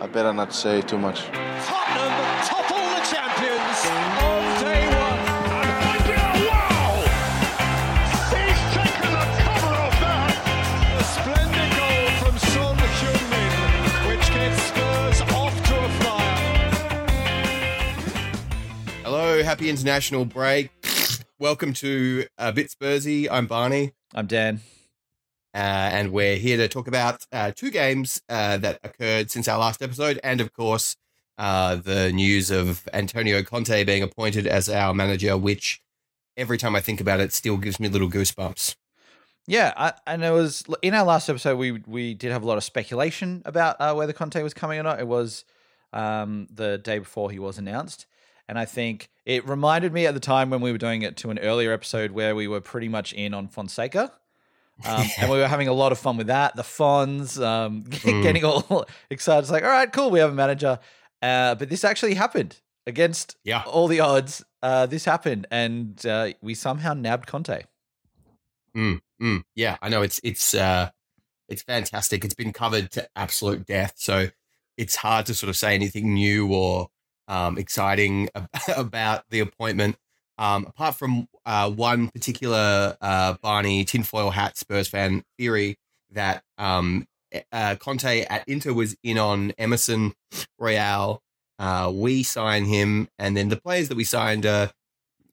I better not say too much. Tottenham topple the champions on day one. And wow! He's taken the cover off that. A splendid goal from Son Heung-min, which gets Spurs off to a flyer. Hello, happy international break. Welcome to uh, Bit Spursy. I'm Barney, I'm Dan. Uh, and we're here to talk about uh, two games uh, that occurred since our last episode, and of course, uh, the news of Antonio Conte being appointed as our manager, which every time I think about it, still gives me little goosebumps. Yeah, I, and it was in our last episode. We we did have a lot of speculation about uh, whether Conte was coming or not. It was um, the day before he was announced, and I think it reminded me at the time when we were doing it to an earlier episode where we were pretty much in on Fonseca. Um, and we were having a lot of fun with that. The Fonz, um, getting all excited. It's like, all right, cool, we have a manager. Uh, but this actually happened against Yeah. all the odds. Uh, this happened, and uh, we somehow nabbed Conte. Mm, mm, yeah, I know it's it's uh, it's fantastic. It's been covered to absolute death, so it's hard to sort of say anything new or um, exciting about the appointment. Um, apart from uh, one particular uh, Barney tinfoil hat Spurs fan theory that um, uh, Conte at Inter was in on Emerson Royal. Uh, we sign him, and then the players that we signed are,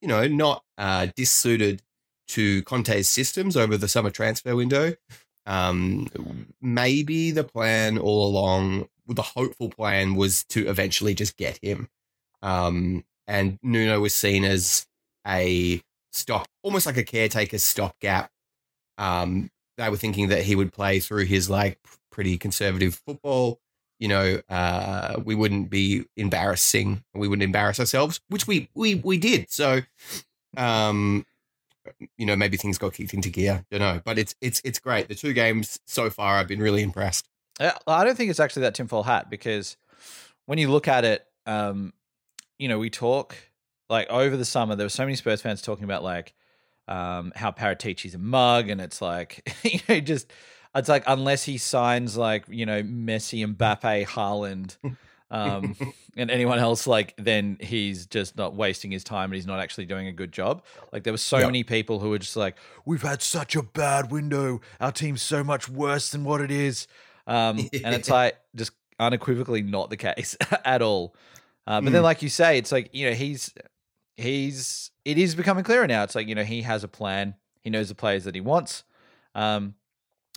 you know, not uh, dissuited to Conte's systems over the summer transfer window. Um, maybe the plan all along, the hopeful plan was to eventually just get him. Um, and Nuno was seen as a stop, almost like a caretaker stopgap. Um, they were thinking that he would play through his like pretty conservative football. You know, uh, we wouldn't be embarrassing. We wouldn't embarrass ourselves, which we we we did. So, um, you know, maybe things got kicked into gear. Don't know, but it's it's it's great. The two games so far, I've been really impressed. I don't think it's actually that tinfoil hat because when you look at it, um, you know, we talk like over the summer. There were so many Spurs fans talking about like um, how Paratici's a mug, and it's like you know, just it's like unless he signs like you know Messi, Mbappe, Haaland, um, and anyone else, like then he's just not wasting his time and he's not actually doing a good job. Like there were so Yep. many people who were just like, "We've had such a bad window. Our team's so much worse than what it is." Um, and it's like just unequivocally not the case at all. Uh, but then, like you say, it's like you know he's he's it is becoming clearer now. It's like you know he has a plan. He knows the players that he wants. Um,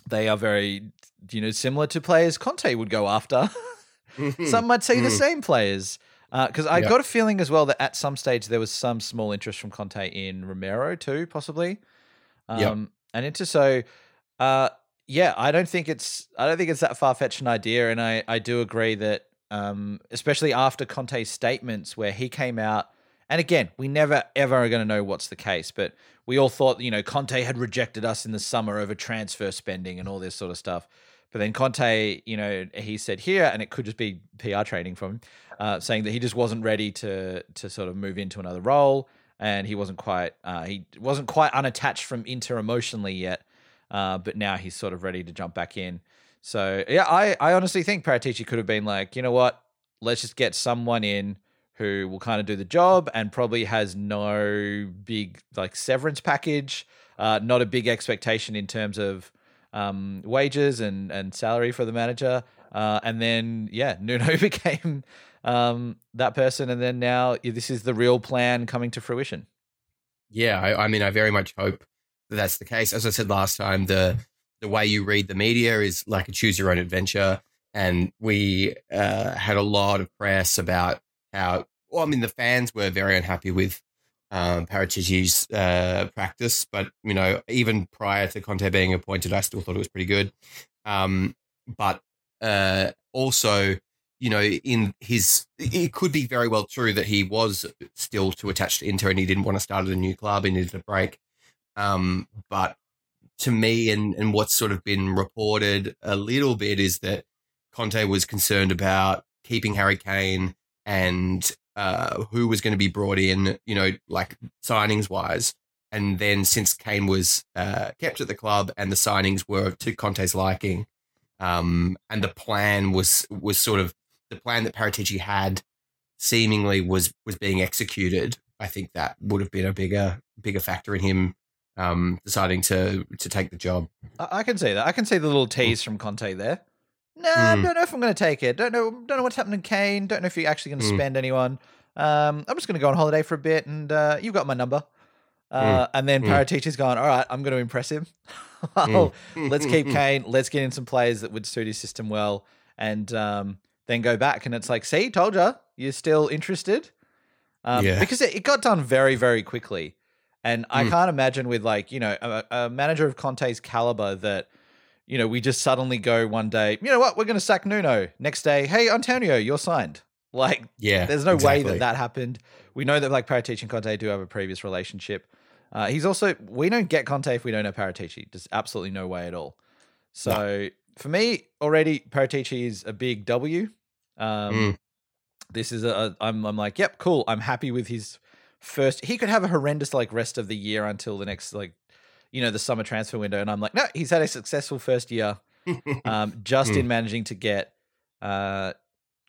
they are very you know similar to players Conte would go after. some might say the Mm. same players. Uh because I Yeah. got a feeling as well that at some stage there was some small interest from Conte in Romero too, possibly. Um, Yep. And into so, uh, yeah, I don't think it's I don't think it's that far fetched an idea, and I I do agree that um, especially after Conte's statements where he came out, and again, we never ever are going to know what's the case, but we all thought you know Conte had rejected us in the summer over transfer spending and all this sort of stuff. But then Conte, you know, he said here, and it could just be PR training from him, uh, saying that he just wasn't ready to to sort of move into another role, and he wasn't quite uh, he wasn't quite unattached from Inter emotionally yet, uh, but now he's sort of ready to jump back in. So yeah, I I honestly think Paratici could have been like, you know what, let's just get someone in who will kind of do the job and probably has no big like severance package, uh, not a big expectation in terms of um, wages and and salary for the manager. Uh, and then yeah, Nuno became um, that person, and then now this is the real plan coming to fruition. Yeah, I, I mean, I very much hope that that's the case. As I said last time, the the way you read the media is like a choose your own adventure, and we uh, had a lot of press about how. Well, I mean, the fans were very unhappy with um, uh, Paratici, but you know, even prior to Conte being appointed, I still thought it was pretty good. Um, but uh, also, you know, in his, it could be very well true that he was still too attached to Inter and he didn't want to start at a new club. He needed a break. Um, but to me, and, and what's sort of been reported a little bit is that Conte was concerned about keeping Harry Kane and uh, who was going to be brought in, you know, like signings wise. And then since Kane was uh, kept at the club and the signings were to Conte's liking, um, and the plan was was sort of the plan that Paratici had seemingly was was being executed, I think that would have been a bigger bigger factor in him um, deciding to to take the job. I, can see that. I can see the little tease from Conte there. Nah, I Mm. don't know if I'm going to take it. Don't know. Don't know what's happening to Kane. Don't know if you're actually going to Mm. spend anyone. Um, I'm just going to go on holiday for a bit, and uh, you've got my number. Uh, And then Mm. Paratici's gone. All right, I'm going to impress him. I'll- let's keep Kane. Let's get in some players that would suit his system well, and um, then go back. And it's like, see, told you, you're still interested. Um, Yeah. Because it, it got done very, very quickly, and I Mm. can't imagine with like you know a, a manager of Conte's caliber that you know we just suddenly go one day, you know what, we're going to sack Nuno. Next day, hey Antonio, you're signed. Like Yeah, there's no way that that happened. We know that like Paratici and Conte do have a previous relationship. Uh, he's also we don't get Conte if we don't know Paratici. There's absolutely no way at all. So for me, already Paratici is a big W. Um, Mm. This is a, I'm, I'm like, yep, cool. I'm happy with his first. He could have a horrendous like rest of the year until the next like, you know, the summer transfer window, and I'm like, no, he's had a successful first year um, just Mm. in managing to get uh,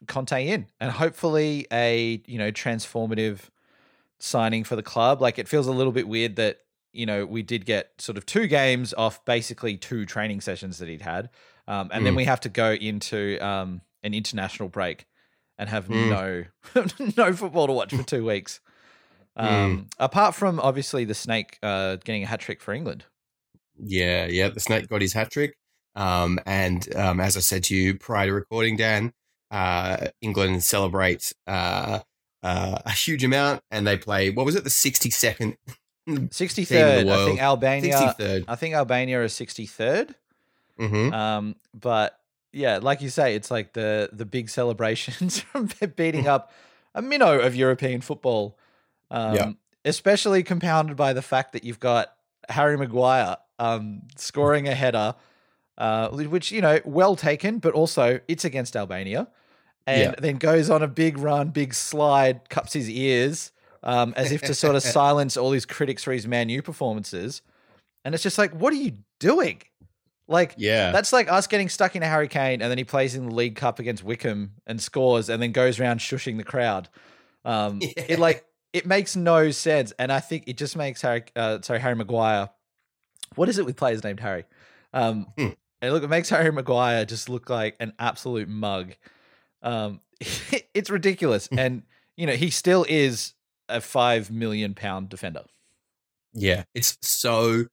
Conte in, and hopefully a you know transformative signing for the club. Like it feels a little bit weird that you know we did get sort of two games off basically two training sessions that he'd had, um, and then Mm. we have to go into um, an international break and have Mm. no no football to watch for two weeks. Mm. Um, Apart from obviously the snake uh, getting a hat trick for England. Yeah, yeah. The snake got his hat trick. Um, and um, as I said to you prior to recording, Dan, uh, England celebrate uh, uh, a huge amount, and they play what was it, the sixty second, Sixty Team of the third, I think. Albania. sixty third. I think Albania is sixty third. Mm-hmm. Um, but yeah, like you say, it's like the the big celebrations from beating up a minnow of European football. Um, Yeah. especially compounded by the fact that you've got Harry Maguire um, scoring a header, uh, which you know, well taken, but also it's against Albania, and Yeah. then goes on a big run, big slide, cups his ears. Um, as if to sort of silence all his critics for his Man U performances, and it's just like, what are you doing? Like, Yeah, that's like us getting stuck in a hurricane and then he plays in the League Cup against Wycombe and scores and then goes around shushing the crowd. Um, Yeah. It like it makes no sense, and I think it just makes Harry, uh, sorry Harry Maguire. What is it with players named Harry? Um, Hmm. and look, it makes Harry Maguire just look like an absolute mug. Um, it's ridiculous, Hmm. and you know he still is a five million pound defender. yeah. It's so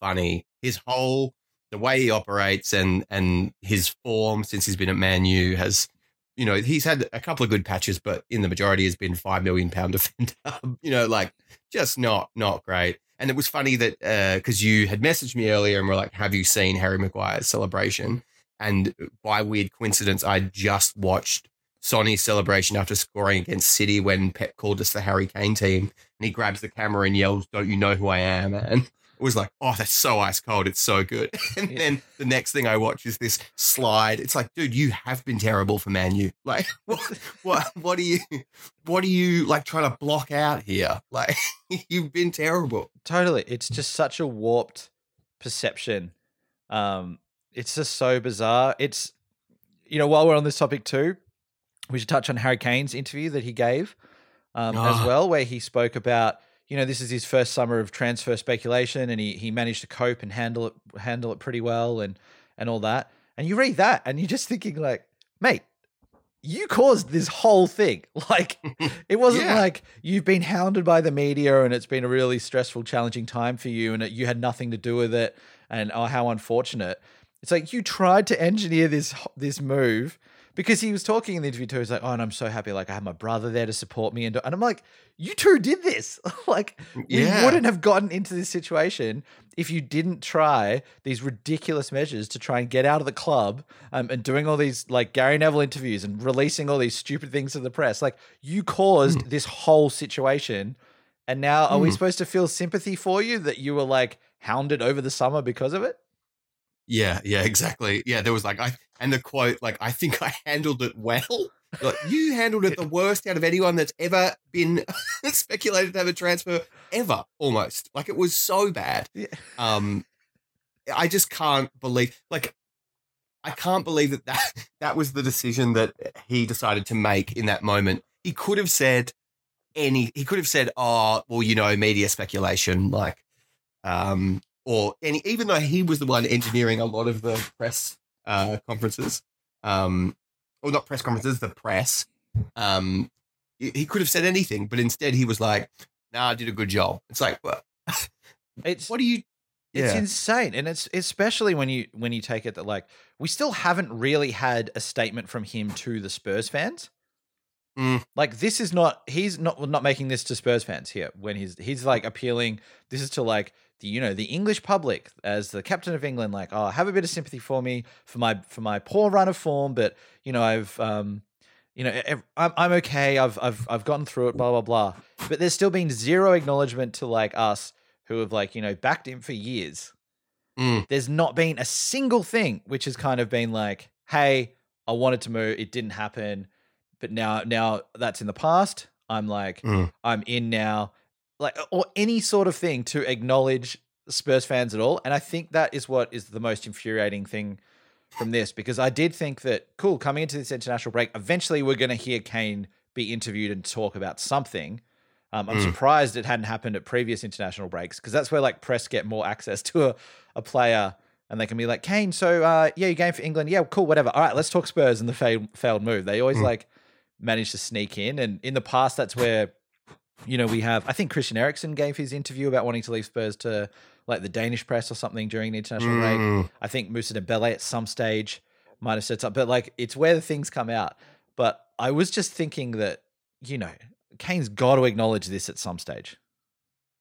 funny. His whole the way he operates and and his form since he's been at Man U has. You know, he's had a couple of good patches, but in the majority has been five million pound defender. Um, you know, like just not not great. And it was funny that uh, because you had messaged me earlier and were like, "Have you seen Harry Maguire's celebration?" And by weird coincidence, I just watched Sonny's celebration after scoring against City when Pep called us the Harry Kane team, and he grabs the camera and yells, "Don't you know who I am?" And was like, "Oh, that's so ice cold. It's so good." And Yeah. then the next thing I watch is this slide. It's like, dude, you have been terrible for Man U. Like, what, what, what are you, what are you like trying to block out here? Like, you've been terrible. Totally. It's just such a warped perception. Um, it's just so bizarre. It's, you know, while we're on this topic too, we should touch on Harry Kane's interview that he gave um, as Ah. well, where he spoke about, you know, this is his first summer of transfer speculation, and he he managed to cope and handle it handle it pretty well, and and all that. And you read that, and you're just thinking like, mate, you caused this whole thing. Like, it wasn't Yeah. like you've been hounded by the media and it's been a really stressful, challenging time for you and it, you had nothing to do with it and oh, how unfortunate. It's like you tried to engineer this this move because he was talking in the interview too. He's like, oh, and I'm so happy. Like, I have my brother there to support me. And, and I'm like, you two did this. like, we Yeah. wouldn't have gotten into this situation if you didn't try these ridiculous measures to try and get out of the club um, and doing all these like Gary Neville interviews and releasing all these stupid things to the press. Like you caused this whole situation. And now are we Mm. supposed to feel sympathy for you that you were like hounded over the summer because of it? Yeah, yeah, exactly. Yeah, there was like I and the quote like I think I handled it well. Like you handled it the worst out of anyone that's ever been speculated to have a transfer ever, almost. Like it was so bad. Yeah. Um I just can't believe like I can't believe that, that that was the decision that he decided to make in that moment. He could have said any. He could have said, "Oh, well, you know, media speculation," like, um, or any. Even though he was the one engineering a lot of the press uh, conferences, um, or not press conferences, the press. Um, he could have said anything, but instead he was like, "Nah, I did a good job." It's like, what? It's What do you? It's Yeah. insane, and it's especially when you when you take it that like we still haven't really had a statement from him to the Spurs fans. Mm. Like this is not he's not not making this to Spurs fans here when he's he's like appealing. This is to like the you know the English public as the captain of England. Like oh have a bit of sympathy for me for my for my poor run of form, but you know I've um you know I'm I'm okay. I've I've I've gotten through it. Blah blah blah. But there's still been zero acknowledgement to like us who have like you know backed him for years Mm. there's not been a single thing which has kind of been like hey i wanted to move it didn't happen but now now that's in the past i'm like Mm. i'm in now like or any sort of thing to acknowledge spurs fans at all and i think that is what is the most infuriating thing from this because i did think that cool coming into this international break eventually we're going to hear kane be interviewed and talk about something um, I'm Mm. surprised it hadn't happened at previous international breaks because that's where like press get more access to a, a player and they can be like, Kane, so uh, yeah, you game for England. Yeah, cool, whatever. All right, let's talk Spurs and the failed, failed move. They always Mm. like manage to sneak in. And in the past, that's where, you know, we have, I think Christian Eriksen gave his interview about wanting to leave Spurs to like the Danish press or something during the international break. Mm. I think Musa Dembele at some stage might have said something, but like it's where the things come out. But I was just thinking that, you know, Kane's got to acknowledge this at some stage.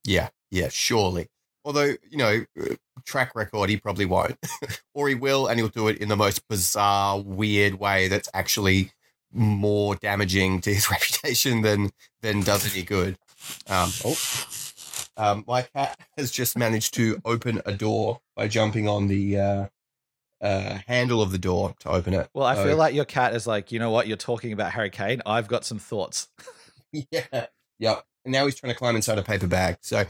Yeah, yeah, surely. Although, you know, uh, track record, he probably won't. or he will, and he'll do it in the most bizarre, weird way that's actually more damaging to his reputation than than does any good. Um, oh, um, my cat has just managed to open a door by jumping on the uh, uh, handle of the door to open it. Well, I So- feel like your cat is like, you know what? You're talking about Harry Kane. I've got some thoughts. Yeah. Yep. And now he's trying to climb inside a paper bag. So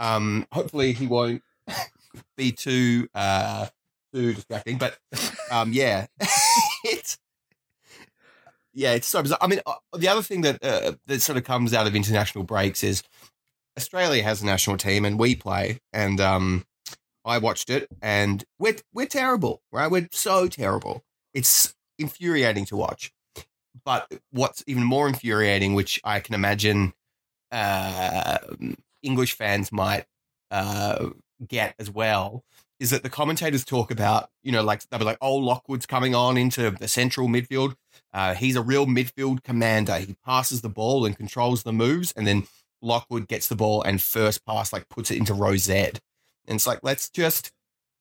um hopefully he won't be too uh too distracting. But um yeah. Yeah, it's so bizarre. I mean, uh, the other thing that uh, that sort of comes out of international breaks is Australia has a national team and we play, and um, I watched it, and we're we're terrible, right? We're so terrible. It's infuriating to watch. But what's even more infuriating, which I can imagine uh, English fans might uh, get as well, is that the commentators talk about, you know, like they'll be like, "Oh, Lockwood's coming on into the central midfield. Uh, he's a real midfield commander. He passes the ball and controls the moves, and then Lockwood gets the ball and first pass like puts it into Z. And it's like, let's just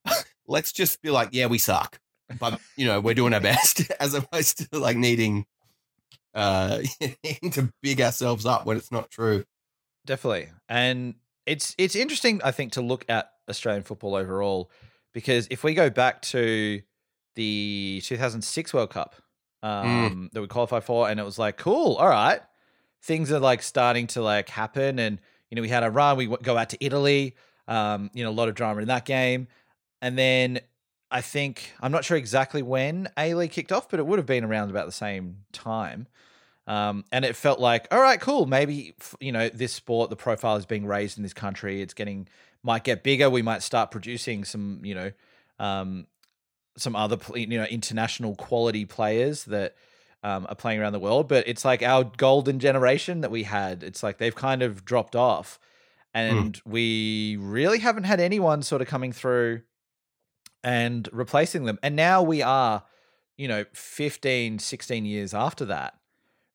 let's just be like, yeah, we suck, but you know, we're doing our best, as opposed to like needing uh to big ourselves up when it's not true. Definitely. And it's it's interesting, I think, to look at Australian football overall, because if we go back to the 2006 World Cup um, that we qualify for, and it was like, cool, all right, things are like starting to like happen, and you know, we had a run, we go out to Italy, um, you know, a lot of drama in that game, and then I think I'm not sure exactly when A League kicked off, but it would have been around about the same time. Um, and it felt like, all right, cool. Maybe you know this sport, the profile is being raised in this country. It's getting might get bigger. We might start producing some, you know, um, some other you know international quality players that um, are playing around the world. But it's like our golden generation that we had. It's like they've kind of dropped off, and we really haven't had anyone sort of coming through and replacing them. And now we are, you know, 15, 16 years after that,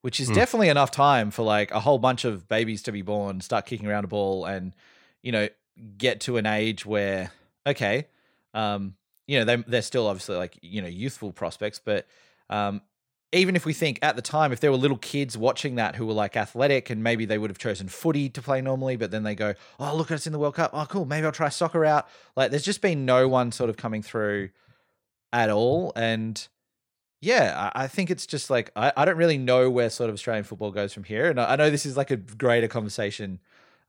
which is Hmm. definitely enough time for like a whole bunch of babies to be born, start kicking around a ball and, you know, get to an age where, okay, um, you know, they, they're still obviously like, you know, youthful prospects, but, um, even if we think at the time, if there were little kids watching that who were like athletic and maybe they would have chosen footy to play normally, but then they go, oh, look at us in the World Cup. Oh, cool. Maybe I'll try soccer out. Like, there's just been no one sort of coming through at all. And yeah, I, I think it's just like, I, I don't really know where sort of Australian football goes from here. And I, I know this is like a greater conversation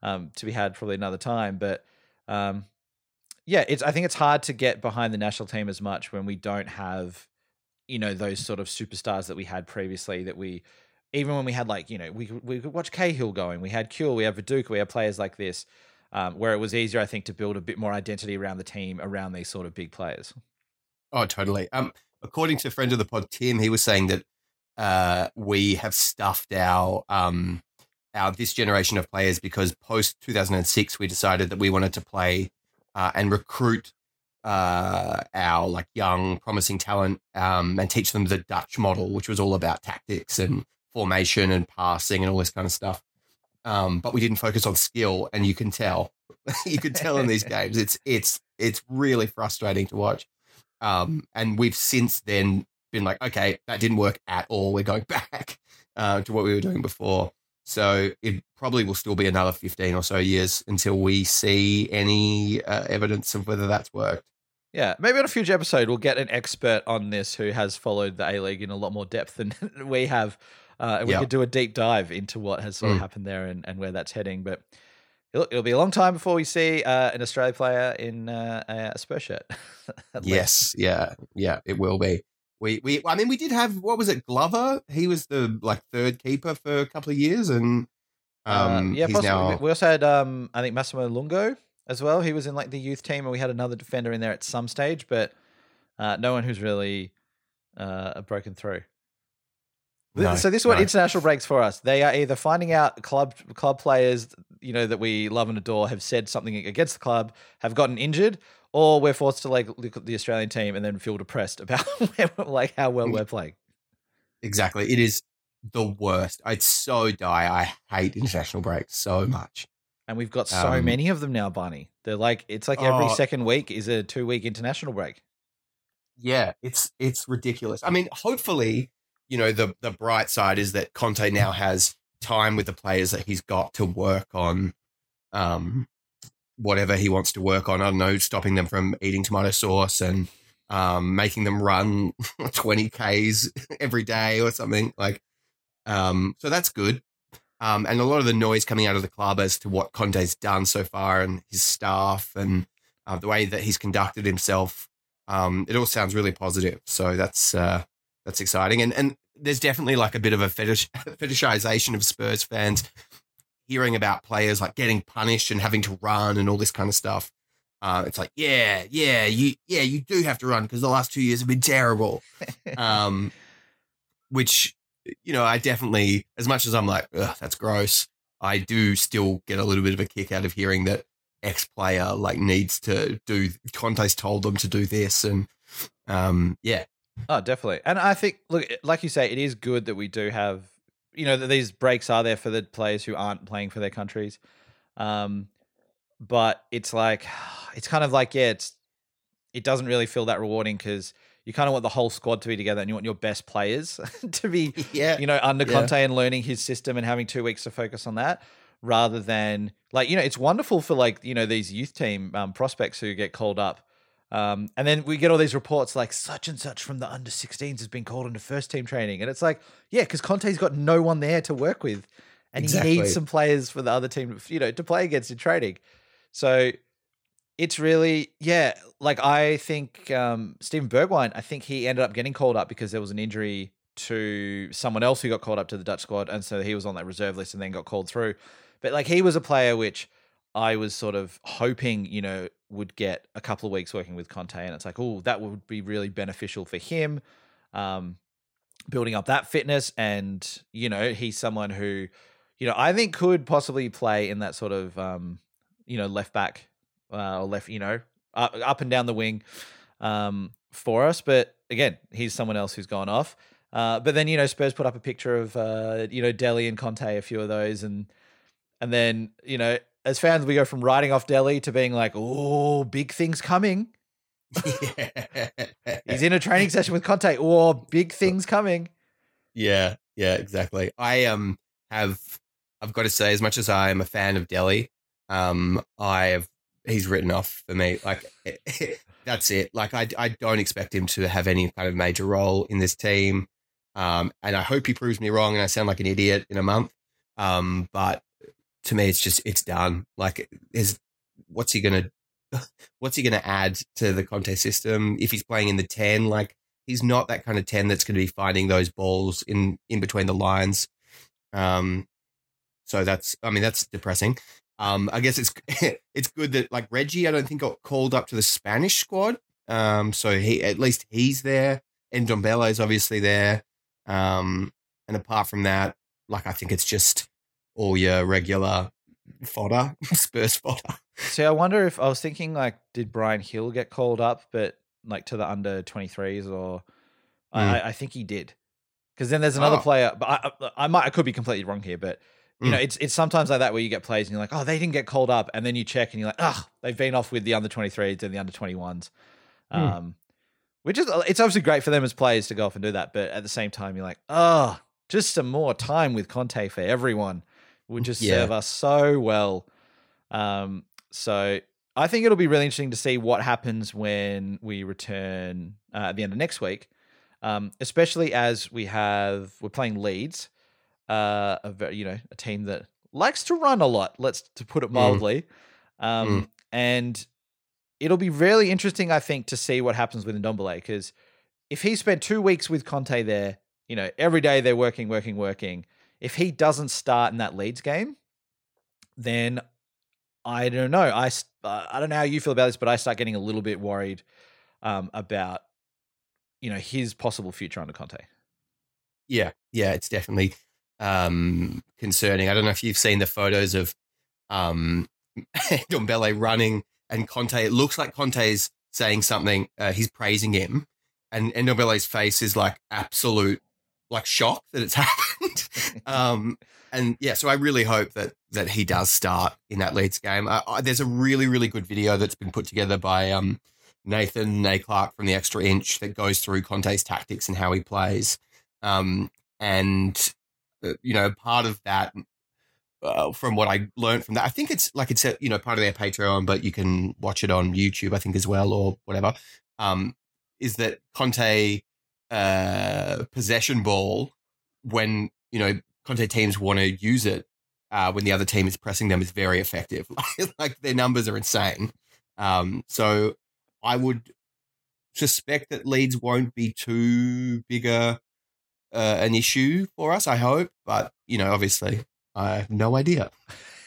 um, to be had probably another time, but um, yeah, it's I think it's hard to get behind the national team as much when we don't have, you know, those sort of superstars that we had previously. That we, even when we had like, you know, we we could watch Cahill going, we had Kewell, we have Viduka, we have players like this, um, where it was easier, I think, to build a bit more identity around the team around these sort of big players. Oh, totally. Um, according to a friend of the pod, Tim, he was saying that uh, we have stuffed our um, our this generation of players because post two thousand and six, we decided that we wanted to play uh, and recruit uh, our like young, promising talent um, and teach them the Dutch model, which was all about tactics and formation and passing and all this kind of stuff. Um, but we didn't focus on skill, and you can tell, you can tell in these games, it's it's it's really frustrating to watch. Um, and we've since then been like, okay, that didn't work at all. We're going back uh, to what we were doing before. So it probably will still be another 15 or so years until we see any uh, evidence of whether that's worked. Yeah, maybe on a future episode we'll get an expert on this who has followed the A League in a lot more depth than we have, uh, and we Yeah. could do a deep dive into what has sort of Mm. happened there and, and where that's heading. But it'll, it'll be a long time before we see uh, an Australia player in uh, a Spurs shirt. Yes, yeah, yeah, it will be. We, we, I mean, we did have what was it, Glover? He was the like third keeper for a couple of years, and um, uh, yeah, possibly. now We also had, um, I think Massimo Luongo as well. He was in like the youth team, and we had another defender in there at some stage, but uh, no one who's really uh, broken through. No, so this is what no. international breaks for us. They are either finding out club club players, you know, that we love and adore have said something against the club, have gotten injured, or we're forced to like look at the Australian team and then feel depressed about like how well we're playing. exactly. It is the worst. I'd so die. I hate international breaks so much. And we've got so Um, many of them now, Barney. They're like it's like every Oh. second week is a two week international break. Yeah, it's it's ridiculous. I mean, hopefully, you know, the the bright side is that Conte now has time with the players that he's got to work on um whatever he wants to work on. I don't know, stopping them from eating tomato sauce and um making them run 20 Ks every day or something. Like um so that's good. Um, and a lot of the noise coming out of the club as to what Conte's done so far and his staff and uh, the way that he's conducted himself um, it all sounds really positive. So that's uh, that's exciting. And and there's definitely like a bit of a fetish fetishization of Spurs fans hearing about players like getting punished and having to run and all this kind of stuff. Uh, it's like, yeah, yeah, you yeah, you do have to run because the last two years have been terrible. Um, which you know, I definitely, as much as I'm like, Ugh, that's gross, I do still get a little bit of a kick out of hearing that X player like needs to do. Conte's told them to do this, and um, yeah, Oh, definitely. And I think, look, like you say, it is good that we do have, you know, that these breaks are there for the players who aren't playing for their countries. Um, but it's like, it's kind of like, yeah, it's, it doesn't really feel that rewarding because you kind of want the whole squad to be together and you want your best players to be, yeah, you know, under Yeah. Conte and learning his system and having two weeks to focus on that rather than like, you know, it's wonderful for like, you know, these youth team um, prospects who get called up. Um, and then we get all these reports like such and such from the under 16s has been called into first team training. And it's like, yeah, because Conte's got no one there to work with. And Exactly. he needs some players for the other team, you know, to play against in training. So it's really, yeah, like I think um, Steven Bergwijn, I think he ended up getting called up because there was an injury to someone else who got called up to the Dutch squad. And so he was on that reserve list and then got called through. But like he was a player which I was sort of hoping, you know, would get a couple of weeks working with Conte. And it's like, oh, that would be really beneficial for him. Um, building up that fitness. And, you know, he's someone who, you know, I think could possibly play in that sort of, um, you know, left back uh, or left, you know, up, up and down the wing um, for us. But again, he's someone else who's gone off. Uh, but then, you know, Spurs put up a picture of, uh, you know, Dele and Conte, a few of those. And, and then, you know, as fans, we go from writing off Dele to being like, oh, big things coming. He's in a training session with Conte. Oh, big things coming. Yeah, yeah, exactly. I um have I've got to say, as much as I am a fan of Dele, um, I have he's written off for me. Like that's it. Like I I don't expect him to have any kind of major role in this team. Um, and I hope he proves me wrong and I sound like an idiot in a month. Um, but to me, it's just it's done. Like is what's he gonna what's he to add to the Conte system if he's playing in the ten? Like he's not that kind of ten that's going to be finding those balls in in between the lines. Um, so that's I mean that's depressing. Um, I guess it's it's good that like Reggie I don't think got called up to the Spanish squad. Um, so he at least he's there, and Ndombele is obviously there. Um, and apart from that, like I think it's just all your regular fodder, Spurs fodder. See, I wonder if I was thinking like, did Bryan Gil get called up, but like to the under twenty threes, or Mm. I, I think he did, because then there's another Oh. player. But I, I, might, I could be completely wrong here, but you Mm. know, it's it's sometimes like that where you get plays and you're like, oh, they didn't get called up, and then you check and you're like, oh, they've been off with the under twenty threes and the under twenty ones. Mm. Um, which is it's obviously great for them as players to go off and do that, but at the same time, you're like, oh, just some more time with Conte for everyone would just Yeah. serve us so well. Um, so I think it'll be really interesting to see what happens when we return uh, at the end of next week, um, especially as we have we're playing Leeds, uh, a very, you know a team that likes to run a lot. Let's to put it Mm. mildly, um, and it'll be really interesting, I think, to see what happens with Ndombele because if he spent two weeks with Conte there, you know, every day they're working, working, working. If he doesn't start in that Leeds game, then I don't know. I uh, I don't know how you feel about this, but I start getting a little bit worried um, about you know his possible future under Conte. Yeah, yeah, it's definitely um, concerning. I don't know if you've seen the photos of um, Dombele running and Conte. It looks like Conte's saying something. Uh, he's praising him, and, and Dombele's face is like absolute, like shock that it's happened. Um, and yeah, so I really hope that that he does start in that Leeds game. Uh, there's a really really good video that's been put together by um, Nathan A Clark from the Extra Inch that goes through Conte's tactics and how he plays. Um, and uh, you know, part of that, uh, from what I learned from that, I think it's like it's a, you know part of their Patreon, but you can watch it on YouTube, I think as well, or whatever. Um, is that Conte uh, possession ball when you know Conte teams want to use it uh, when the other team is pressing them is very effective. like their numbers are insane. Um, so I would suspect that Leeds won't be too bigger uh, an issue for us. I hope, but you know, obviously, I have no idea.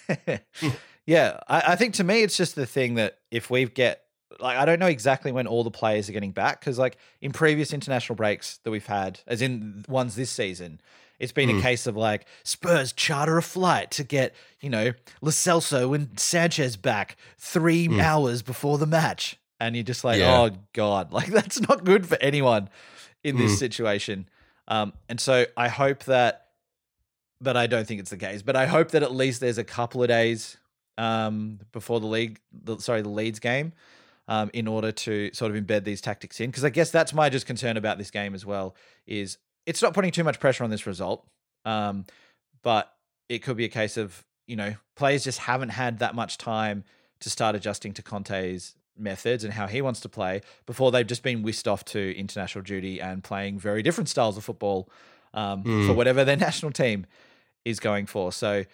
yeah, I, I think to me it's just the thing that if we get like I don't know exactly when all the players are getting back because like in previous international breaks that we've had, as in ones this season, it's been a Mm. case of like Spurs charter a flight to get you know Lo Celso and Sanchez back three Mm. hours before the match, and you're just like, Yeah. oh god, like that's not good for anyone in this Mm. situation. Um, and so I hope that but I don't think it's the case. But I hope that at least there's a couple of days um, before the league, the, sorry, the Leeds game, um, in order to sort of embed these tactics in. Because I guess that's my just concern about this game as well. Is it's not putting too much pressure on this result, um, but it could be a case of you know players just haven't had that much time to start adjusting to Conte's methods and how he wants to play before they've just been whisked off to international duty and playing very different styles of football um, for Mm. whatever their national team is going for. So,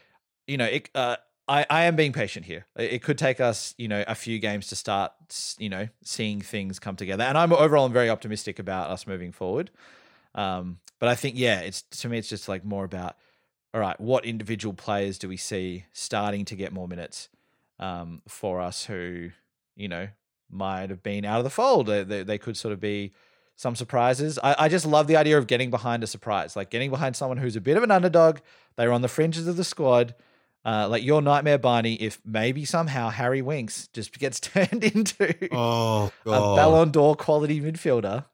you know, it, uh, I, I am being patient here. It could take us, you know, a few games to start, you know, seeing things come together. And I'm overall, I'm very optimistic about us moving forward. Um, but I think, yeah, it's to me, it's just like more about, all right, what individual players do we see starting to get more minutes um, for us who, you know, might have been out of the fold. They, they, they could sort of be some surprises. I, I just love the idea of getting behind a surprise, like getting behind someone who's a bit of an underdog. They're on the fringes of the squad. Uh, like your nightmare, Barney, if maybe somehow Harry Winks just gets turned into Oh a Ballon d'Or quality midfielder.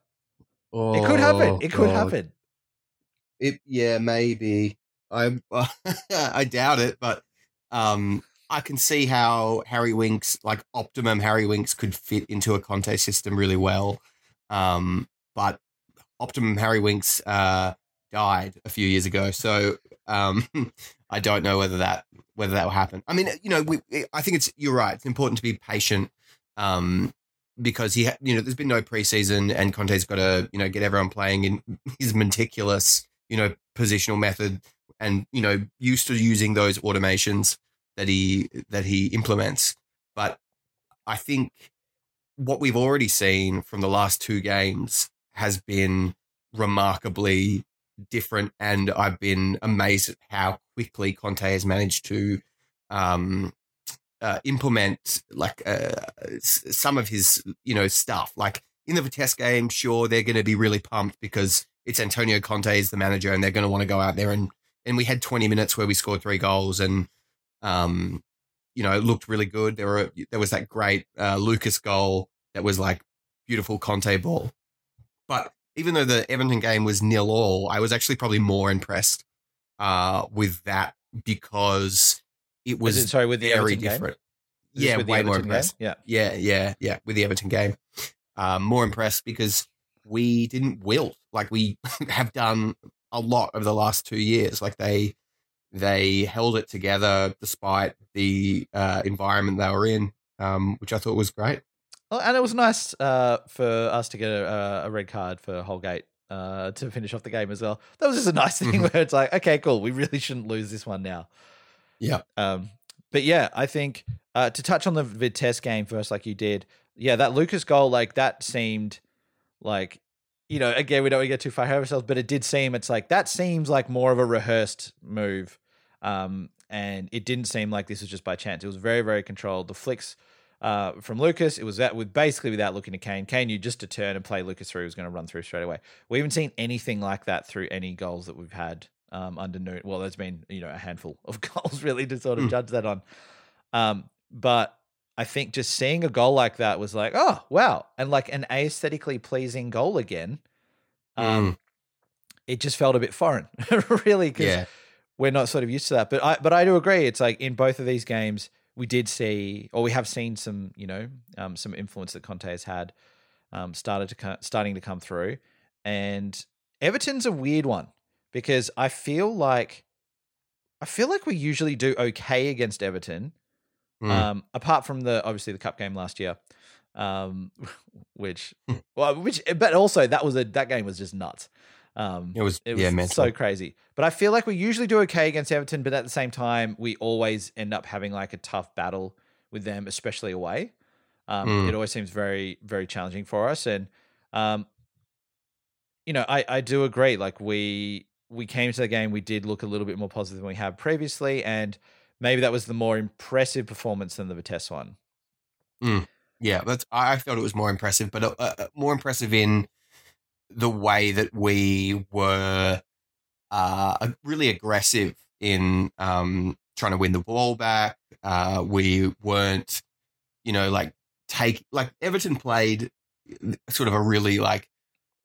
it could happen. It could God. happen. It yeah, maybe. I I doubt it, but um, I can see how Harry Winks, like optimum Harry Winks, could fit into a Conte system really well. Um, but optimum Harry Winks uh, died a few years ago, so um, I don't know whether that whether that will happen. I mean, you know, we, I think it's you're right. It's important to be patient. Um, because he, ha- you know, there's been no preseason, and Conte's got to, you know, get everyone playing in his meticulous, you know, positional method, and you know, used to using those automations that he that he implements. But I think what we've already seen from the last two games has been remarkably different, and I've been amazed at how quickly Conte has managed to um, uh, implement like uh, some of his you know stuff. Like in the Vitesse game, sure they're going to be really pumped because it's Antonio Conte is the manager, and they're going to want to go out there and and we had 20 minutes where we scored three goals and um you know it looked really good. There were there was that great uh, Lucas goal that was like beautiful Conte ball, but even though the Everton game was nil all, I was actually probably more impressed uh, with that because it was it, sorry with the very Everton game? different. This Yeah, with the way more Everton game? impressed. Yeah. Yeah, yeah, yeah. With the Everton game, um, more impressed because we didn't wilt like we have done a lot over the last two years. Like they they held it together despite the uh, environment they were in, um, which I thought was great. Well, and it was nice uh, for us to get a, a red card for Holgate uh, to finish off the game as well. That was just a nice thing Mhm. where it's like, okay, cool. We really shouldn't lose this one now. Yeah. Um, but yeah, I think uh, to touch on the Vitesse game first, like you did, yeah, that Lucas goal, like that seemed like, you know, again, we don't want to get too far ahead of ourselves, but it did seem, it's like, that seems like more of a rehearsed move. Um, and it didn't seem like this was just by chance. It was very, very controlled. The flicks uh, from Lucas, it was that with basically without looking to Kane. Kane, you just to turn and play Lucas through, he was going to run through straight away. We haven't seen anything like that through any goals that we've had um, under Nuno. Well, there's been you know a handful of goals really to sort of Mm. judge that on. Um, but I think just seeing a goal like that was like, oh wow, and like an aesthetically pleasing goal again. Um, it just felt a bit foreign, really, because yeah, we're not sort of used to that. But I but I do agree. It's like in both of these games, we did see, or we have seen some, you know, um, some influence that Conte has had um, started to co- starting to come through. And Everton's a weird one because I feel like I feel like we usually do okay against Everton, Mm. um, apart from the obviously the cup game last year, um, which well, which but also that was a that game was just nuts. Um, it was, it was yeah, mental. so crazy. But I feel like we usually do okay against Everton, but at the same time, we always end up having like a tough battle with them, especially away. Um, Mm. It always seems very, very challenging for us. And, um, you know, I, I do agree. Like we we came to the game, we did look a little bit more positive than we have previously, and maybe that was the more impressive performance than the Vitesse one. Yeah, that's. I felt it was more impressive, but uh, uh, more impressive in the way that we were uh, really aggressive in um, trying to win the ball back. Uh, we weren't, you know, like take like Everton played sort of a really like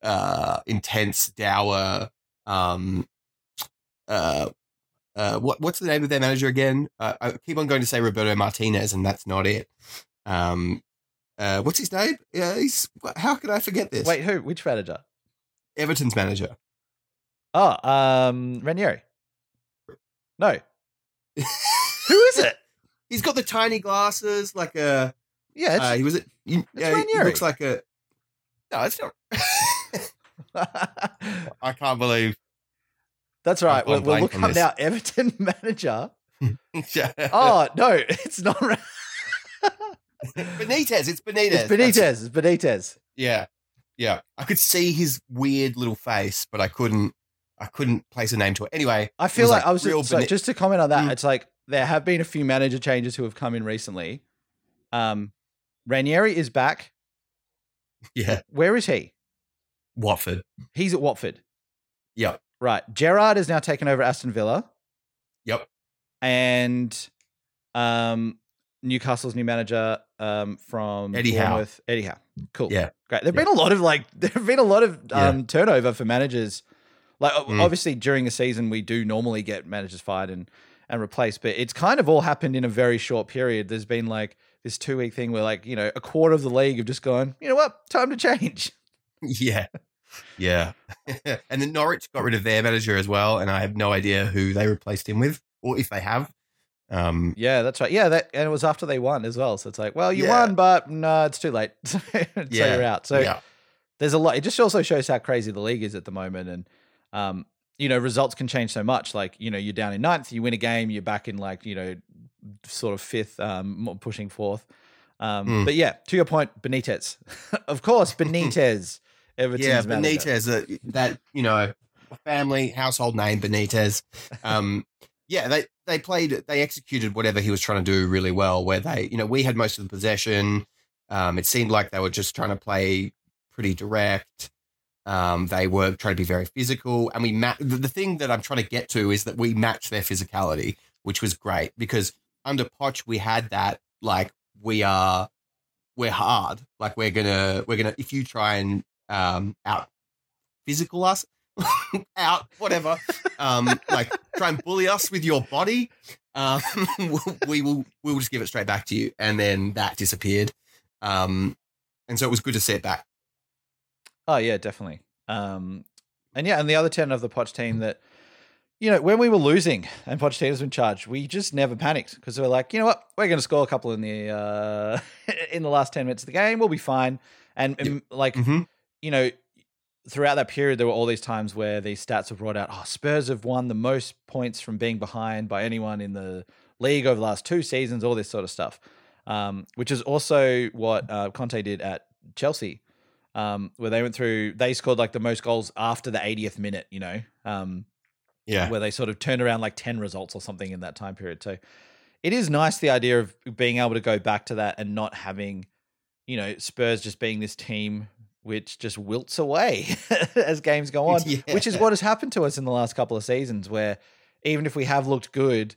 uh, intense, dour. Um, uh, uh, what what's the name of their manager again? Uh, I keep on going to say Roberto Martinez, and that's not it. Um, uh, what's his name? Yeah, he's. How could I forget this? Wait, who? Which manager? Everton's manager. Oh, um, Ranieri. No, who is it? He's got the tiny glasses, like a. Yeah, it's, Uh, he was. It, you, it's yeah, he looks like a. No, it's not. I can't believe. That's right. gone We'll, we'll blank look up now. Everton manager. Yeah. Oh no, it's not. Benitez. It's Benitez. it's That's. Benitez. It's Benitez. Yeah, yeah. I could see his weird little face, but I couldn't. I couldn't place a name to it. Anyway, I feel like, like I was just, so just to comment on that. Mm. It's like there have been a few manager changes who have come in recently. Um, Ranieri is back. yeah, Where is he? Watford. He's at Watford. Yep, Right. Gerrard has now taken over Aston Villa, yep. and um, Newcastle's new manager um, from Eddie Howe. Eddie Howe. Cool. Yeah. Great. There've Yeah. been a lot of like there've been a lot of Yeah. um, turnover for managers. Like Mm. obviously during the season we do normally get managers fired and and replaced, but it's kind of all happened in a very short period. There's been like this two week thing where like you know a quarter of the league have just gone. You know what? Time to change. Yeah. Yeah. and then Norwich got rid of their manager as well, and I have no idea who they replaced him with, or if they have. Um, Yeah, that's right. Yeah, that and it was after they won as well. So it's like, well, you Yeah. won, but no, it's too late. so Yeah. you're out. So yeah. there's a lot. It just also shows how crazy the league is at the moment, and um, you know, results can change so much. Like you know, you're down in ninth, you win a game, you're back in like you know, sort of fifth, um, pushing fourth. Um, Mm. But yeah, to your point, Benitez, of course, Benitez, Everton's yeah. Benitez, uh, that you know, family household name Benitez. Um, yeah, they they played, they executed whatever he was trying to do really well. Where they, you know, we had most of the possession. Um, it seemed like they were just trying to play pretty direct. Um, they were trying to be very physical, and we ma- the, the thing that I'm trying to get to is that we matched their physicality, which was great because under Poch we had that like we are we're hard, like we're gonna we're gonna if you try and um out physical us out whatever. Um like try and bully us with your body. Um we will we will just give it straight back to you. And then that disappeared. Um and so it was good to see it back. Oh yeah, definitely. Um, and yeah, and the other ten of the Poch team that, you know, when we were losing and Pochettino's in charge, we just never panicked because we were like, you know what, we're going to score a couple in the uh, in the last ten minutes of the game, we'll be fine. And, and like, Mhm. you know, throughout that period, there were all these times where these stats were brought out. Oh, Spurs have won the most points from being behind by anyone in the league over the last two seasons. All this sort of stuff, um, which is also what uh, Conte did at Chelsea um, where they went through, they scored like the most goals after the 80th minute, you know, um, yeah where they sort of turned around like 10 results or something in that time period. So it is nice the idea of being able to go back to that and not having, you know, Spurs just being this team which just wilts away as games go on, which is what has happened to us in the last couple of seasons, where even if we have looked good,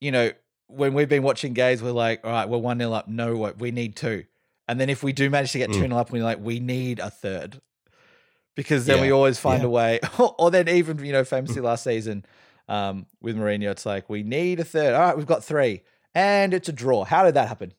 you know, when we've been watching games, we're like, all right, we're 1 0 up. No, what we need two. And then if we do manage to get Mm. 2 0 up, we're like, we need a third. Because then we always find yeah. a way. or then even, you know, famously last season um, with Mourinho, it's like, we need a third. All right, we've got three. And it's a draw. How did that happen?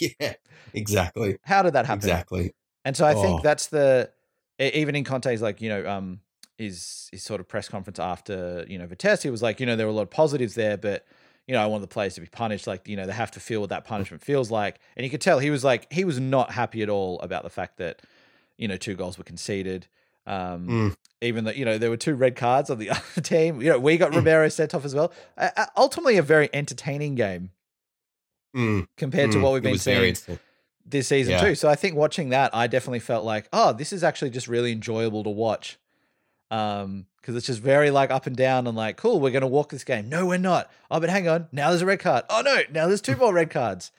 yeah exactly How did that happen? exactly And so I think Oh. that's the even in Conte's like you know um his his sort of press conference after you know Vitesse, he was like you know there were a lot of positives there, but you know I want the players to be punished. Like you know they have to feel what that punishment feels like, and you could tell he was like he was not happy at all about the fact that you know two goals were conceded. Um, Mm. Even though you know there were two red cards on the other team. You know we Mm. got Romero sent off as well. Uh, ultimately, a very entertaining game Mm, compared to mm. what we've been seeing. This season Yeah. too. So I think watching that, I definitely felt like, oh, this is actually just really enjoyable to watch. Um, because it's just very like up and down and like, cool, we're gonna walk this game. No, we're not. Oh, but hang on, now there's a red card. Oh no, now there's two more red cards.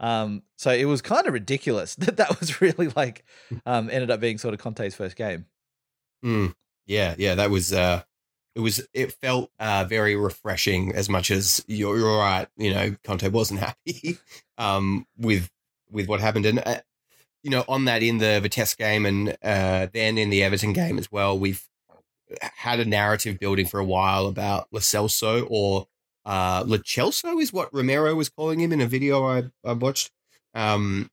Um, so it was kind of ridiculous that that was really like, um, ended up being sort of Conte's first game. Mm, yeah, yeah, that was uh it was it felt uh very refreshing as much as you're, you're right, you know, Conte wasn't happy um with with what happened and uh, you know, on that in the Vitesse game and uh then in the Everton game as well, we've had a narrative building for a while about Lo Celso or uh Lo Celso is what Romero was calling him in a video I, I watched. Um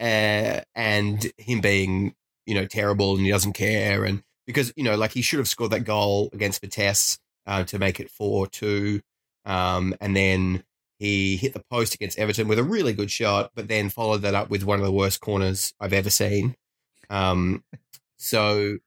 uh, and him being, you know, terrible and he doesn't care and because you know, like he should have scored that goal against Vitesse uh, to make it four two, um, and then he hit the post against Everton with a really good shot, but then followed that up with one of the worst corners I've ever seen. Um, so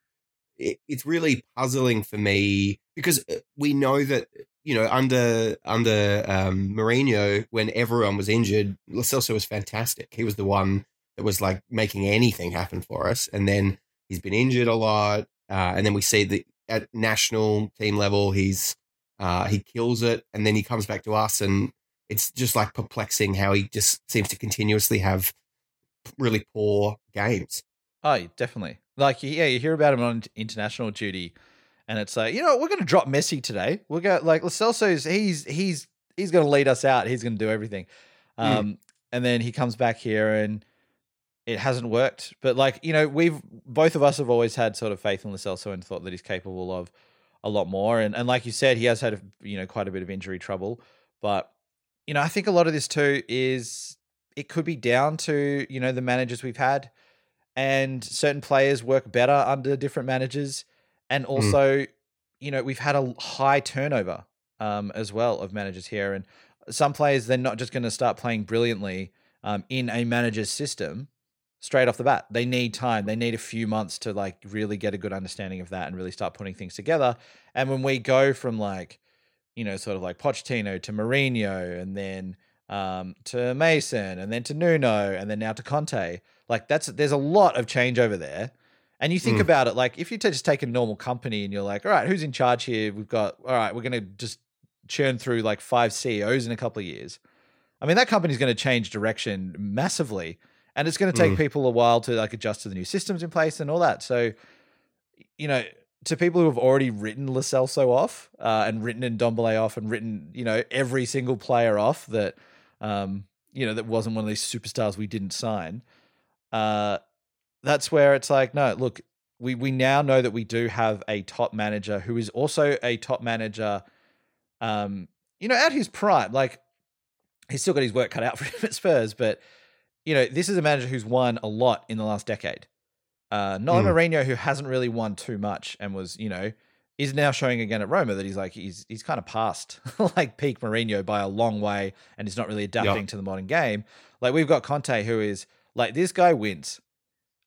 it, it's really puzzling for me because uh, we know that you know under under um, Mourinho, when everyone was injured, Lo was fantastic. He was the one that was like making anything happen for us, and then he's been injured a lot. Uh, and then we see that at national team level, he's uh, he kills it, and then he comes back to us, and it's just like perplexing how he just seems to continuously have really poor games. Oh, definitely. Like, yeah, you hear about him on international duty, and it's like, you know, we're going to drop Messi today. We're going like Lo Celso's. He's he's he's going to lead us out. He's going to do everything. Mm. Um, and then he comes back here and it hasn't worked. But like, you know, we've both of us have always had sort of faith in Lo Celso and thought that he's capable of a lot more. And and like you said, he has had a, you know quite a bit of injury trouble. But you know, I think a lot of this too is it could be down to you know the managers we've had and certain players work better under different managers and also you know we've had a high turnover um, as well of managers here and some players they're not just going to start playing brilliantly um, in a manager's system straight off the bat. They need time. They need a few months to like really get a good understanding of that and really start putting things together and when we go from like you know sort of like Pochettino to Mourinho and then um, to Mason, and then to Nuno, and then now to Conte. Like that's there's a lot of change over there. And you think Mm. about it, like if you just take a normal company and you're like, all right, who's in charge here? We've got, all right, we're going to just churn through like five CEOs in a couple of years. I mean, that company's going to change direction massively, and it's going to take Mm. people a while to like adjust to the new systems in place and all that. So, you know, to people who have already written Lo Celso off uh, and written Ndombele off and written, you know, every single player off that, um, you know, that wasn't one of these superstars we didn't sign. Uh, that's where it's like, no, look, we we now know that we do have a top manager who is also a top manager, um, you know, at his prime. Like he's still got his work cut out for him at Spurs, but you know, this is a manager who's won a lot in the last decade. Uh, Nolan Mm. Mourinho, who hasn't really won too much and was, you know, is now showing again at Roma that he's like he's he's kind of past like peak Mourinho by a long way, and he's not really adapting to the modern game. Like we've got Conte, who is like this guy wins,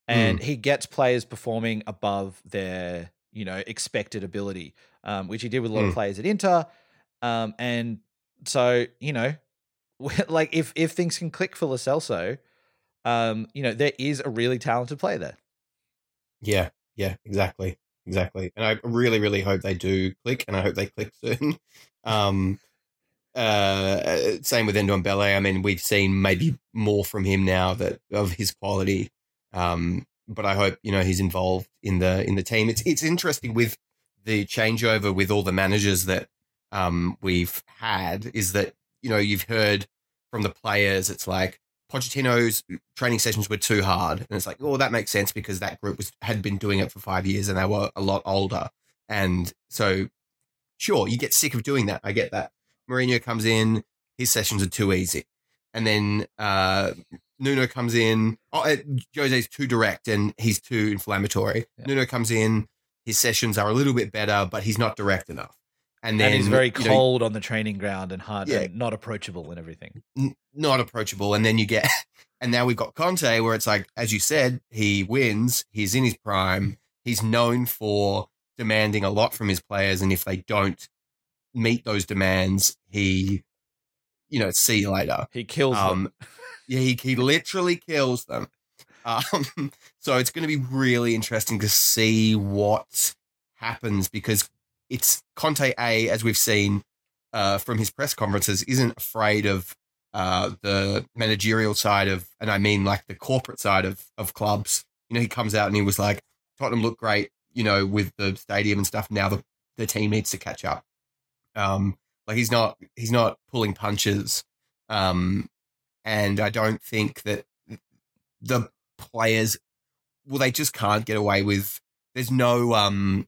and he gets players performing above their you know expected ability, um, which he did with a lot of Mm. players at Inter, um, and so you know, like if if things can click for Lo Celso, um, you know there is a really talented player there. Yeah, yeah, exactly, exactly. And I really, really hope they do click, and I hope they click soon. um, uh, same with Ndombele. I mean, we've seen maybe more from him now that of his quality. Um, but I hope you know he's involved in the in the team. It's it's interesting with the changeover with all the managers that um, we've had. Is that you know you've heard from the players. It's like Pochettino's training sessions were too hard, and it's like, oh, that makes sense because that group was had been doing it for five years and they were a lot older, and so sure, you get sick of doing that. I get that. Mourinho comes in, his sessions are too easy, and then uh, Nuno comes in. Oh, uh, Jose's too direct and he's too inflammatory. Yeah. Nuno comes in, his sessions are a little bit better, but he's not direct enough. And then and he's very you know, cold on the training ground and hard Yeah. and not approachable and everything. n- not approachable. And then you get, and now we've got Conte, where it's like, as you said, he wins. He's in his prime. He's known for demanding a lot from his players, and if they don't meet those demands, he, you know, see you later. He kills them. Um, yeah, he, he literally kills them. Um, so it's going to be really interesting to see what happens because it's Conte A, as we've seen uh, from his press conferences, isn't afraid of uh, the managerial side of, and I mean like the corporate side of of clubs. You know, he comes out and he was like, Tottenham look great, you know, with the stadium and stuff. Now the the team needs to catch up. Um, like he's not he's not pulling punches. Um, and I don't think that the players, well, they just can't get away with. There's no um,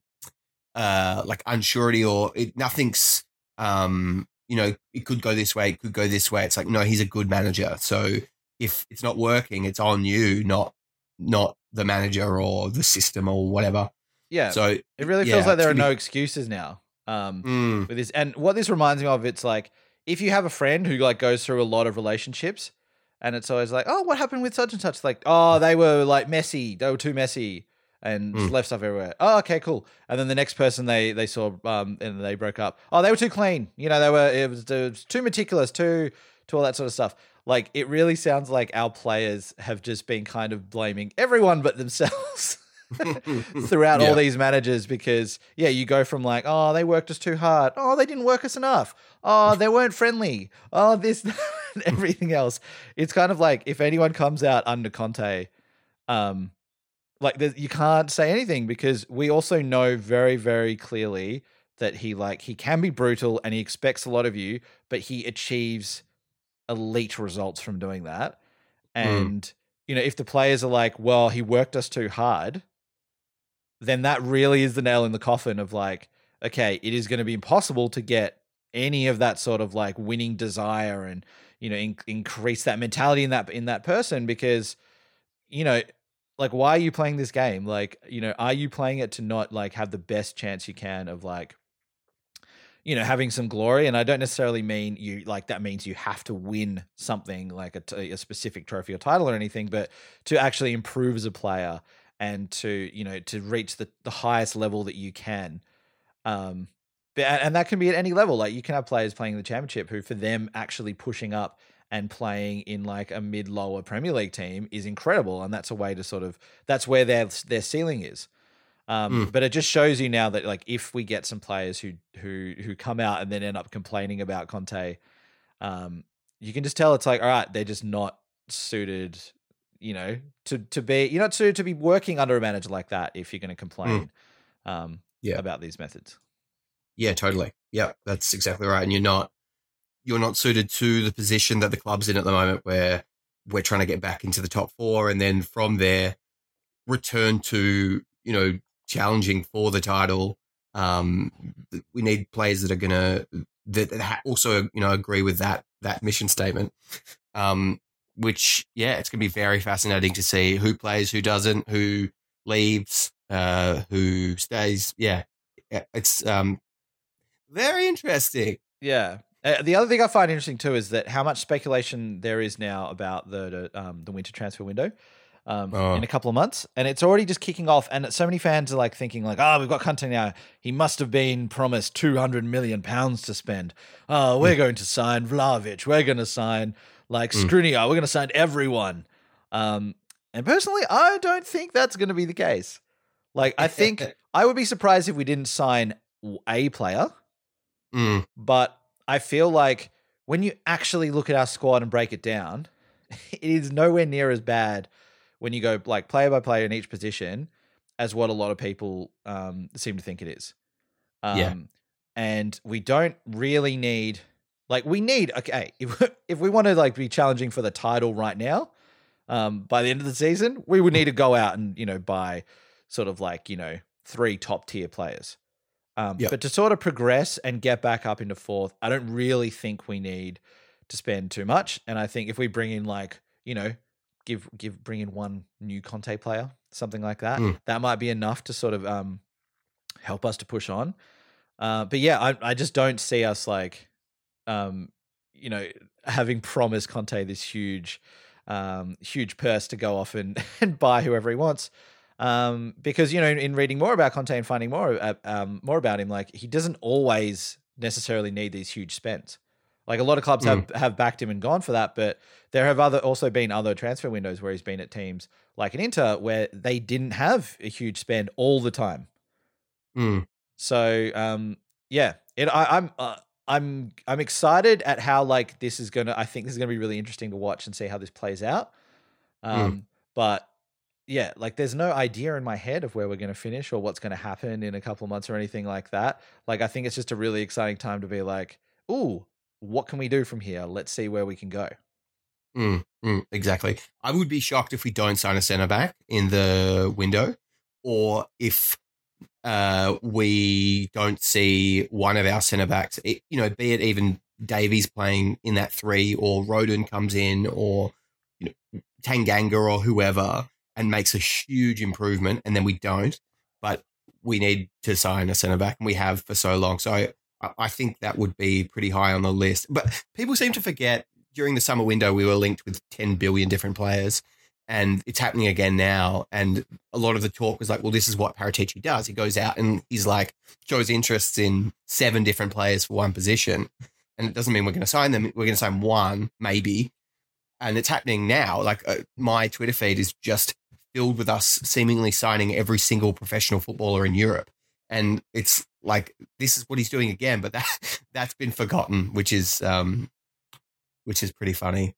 uh, like unsurety or it, nothing's um, you know, it could go this way, it could go this way. It's like no, he's a good manager. So if it's not working, it's on you, not not the manager or the system or whatever. yeah. So it really yeah, feels like there are no excuses now. Um, mm, with this and what this reminds me of it's like if you have a friend who like goes through a lot of relationships and it's always like oh what happened with such and such like oh they were like messy they were too messy and Mm. left stuff everywhere oh okay cool and then the next person they they saw um and they broke up oh they were too clean you know they were it was, it was too meticulous too to all that sort of stuff like it really sounds like our players have just been kind of blaming everyone but themselves throughout Yeah. all these managers because yeah, you go from like, oh, they worked us too hard. Oh, they didn't work us enough. Oh, they weren't friendly. Oh, this everything else. It's kind of like if anyone comes out under Conte, um, like you can't say anything because we also know very, very clearly that he like he can be brutal and he expects a lot of you, but he achieves elite results from doing that. Mm. And you know, if the players are like, well, he worked us too hard, then that really is the nail in the coffin of like, okay, it is going to be impossible to get any of that sort of like winning desire and you know in- increase that mentality in that in that person because you know like why are you playing this game? Like you know are you playing it to not like have the best chance you can of like you know having some glory? And i don't necessarily mean you like that means you have to win something like a, specific trophy or title or anything but to actually improve as a player and to you know to reach the, the highest level that you can um but, and that can be at any level. Like you can have players playing the championship who for them actually pushing up and playing in like a mid lower Premier League team is incredible, and that's a way to sort of that's where their their ceiling is. Um, Mm. But it just shows you now that like if we get some players who who who come out and then end up complaining about Conte, um, you can just tell it's like all right, they're just not suited, you know, to to be you're not suited to be working under a manager like that if you're going to complain um, Yeah. about these methods. Yeah, totally. Yeah, that's exactly right. And you're not you're not suited to the position that the club's in at the moment where we're trying to get back into the top four and then from there return to, you know, challenging for the title. Um we need players that are gonna that that also, you know, agree with that that mission statement. Um which yeah, it's gonna be very fascinating to see who plays, who doesn't, who leaves, uh, who stays. Yeah. It's um very interesting. Yeah. Uh, the other thing I find interesting too is that how much speculation there is now about the the, um, the winter transfer window um, Oh. in a couple of months, and it's already just kicking off. And so many fans are like thinking like, "Oh, we've got Conte now. He must have been promised two hundred million pounds to spend. Oh, we're going to sign Vlahovic. We're going to sign like Mm. Skriniar. We're going to sign everyone." Um, and personally, I don't think that's going to be the case. Like, I think I would be surprised if we didn't sign a player Mm, but I feel like when you actually look at our squad and break it down, it is nowhere near as bad when you go like player by player in each position as what a lot of people um, seem to think it is. Um, Yeah. And we don't really need, like, we need, okay, if, if we want to like be challenging for the title right now, um, by the end of the season, we would need to go out and, you know, buy sort of like, you know, three top tier players. Um, Yep. But to sort of progress and get back up into fourth, I don't really think we need to spend too much. And I think if we bring in like, you know, give give bring in one new Conte player, something like that, Mm. that might be enough to sort of um help us to push on. Uh, but yeah, I I just don't see us like, um, you know, having promised Conte this huge, um, huge purse to go off and and buy whoever he wants. Um, because you know, in, in reading more about Conte and finding more uh, um more about him, like he doesn't always necessarily need these huge spends. Like a lot of clubs have have backed him and gone for that, but there have other also been other transfer windows where he's been at teams like an Inter where they didn't have a huge spend all the time. mm, So um, yeah, it, I, I'm uh, I'm I'm excited at how like this is gonna. I think this is gonna be really interesting to watch and see how this plays out. Um, But yeah, like there's no idea in my head of where we're gonna finish or what's gonna happen in a couple of months or anything like that. Like I think it's just a really exciting time to be like, ooh, what can we do from here? Let's see where we can go. mm, mm, exactly. I would be shocked if we don't sign a centre back in the window, or if uh, we don't see one of our centre backs. It, you know, be it even Davies playing in that three, or Rodon comes in, or you know, Tanganga or whoever, and makes a huge improvement, and then we don't. But we need to sign a centre back, and we have for so long. So I, think that would be pretty high on the list. But people seem to forget during the summer window we were linked with 10 billion different players, and it's happening again now. And a lot of the talk was like, well, this is what Paratici does. He goes out and he's like shows interests in seven different players for one position, and it doesn't mean we're going to sign them. We're going to sign one, maybe. And it's happening now. Like uh, my Twitter feed is just filled with us seemingly signing every single professional footballer in Europe. And it's like this is what he's doing again, but that that's been forgotten, which is um which is pretty funny.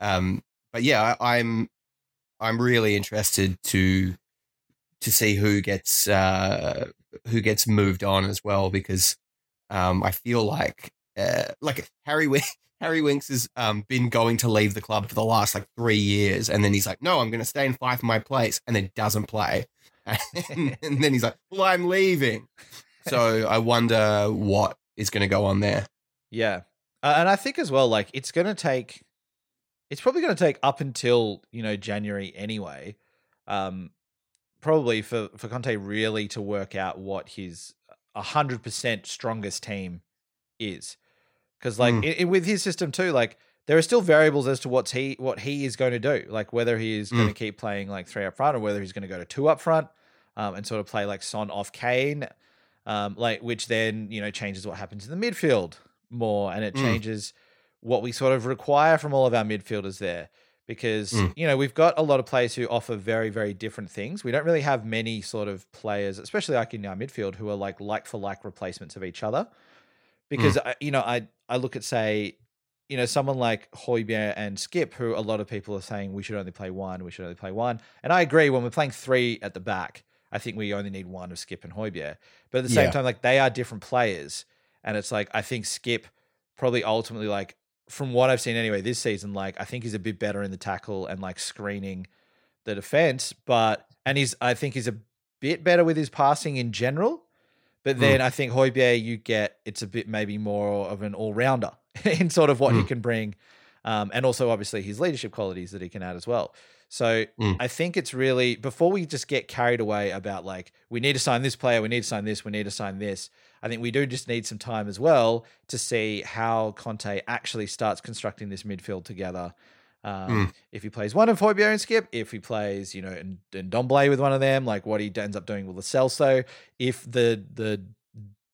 Um but yeah, I, I'm I'm really interested to to see who gets uh who gets moved on as well because um I feel like uh like Harry Harry Winks has um, been going to leave the club for the last like three years, and then he's like, "No, I'm going to stay and fight for my place," and then doesn't play, and, and then he's like, "Well, I'm leaving." So I wonder what is going to go on there. Yeah. Uh, and I think as well, like it's going to take, it's probably going to take up until, you know, January anyway. Um, probably for, for Conte really to work out what his 100% strongest team is. Because like Mm. i i- with his system too, like there are still variables as to what's he what he is going to do. Like whether he is going to keep playing like three up front or whether he's going to go to two up front um, and sort of play like Son off Kane, um, like which then you know changes what happens in the midfield more, and it Mm. changes what we sort of require from all of our midfielders there. Because, Mm. you know, we've got a lot of players who offer very, very different things. We don't really have many sort of players, especially like in our midfield, who are like like for like replacements of each other. Mm. Because, I, you know, I, I look at, say, you know, someone like Højbjerg and Skipp, who a lot of people are saying we should only play one, we should only play one. And I agree, when we're playing three at the back, I think we only need one of Skipp and Højbjerg. But at the same Yeah. time, like they are different players. And it's like, I think Skipp probably ultimately, like, from what I've seen anyway this season, like, I think he's a bit better in the tackle and like screening the defense. But, and he's, I think he's a bit better with his passing in general. But Mm. then I think Højbjerg, you get it's a bit maybe more of an all rounder in sort of what he Mm. can bring, um, and also obviously his leadership qualities that he can add as well. So Mm. I think it's really before we just get carried away about like we need to sign this player, we need to sign this, we need to sign this. I think we do just need some time as well to see how Conte actually starts constructing this midfield together. Um, If he plays one of Højbjerg and Skipp, if he plays, you know, and, and Ndombele with one of them, like what he ends up doing with Lo Celso, if the the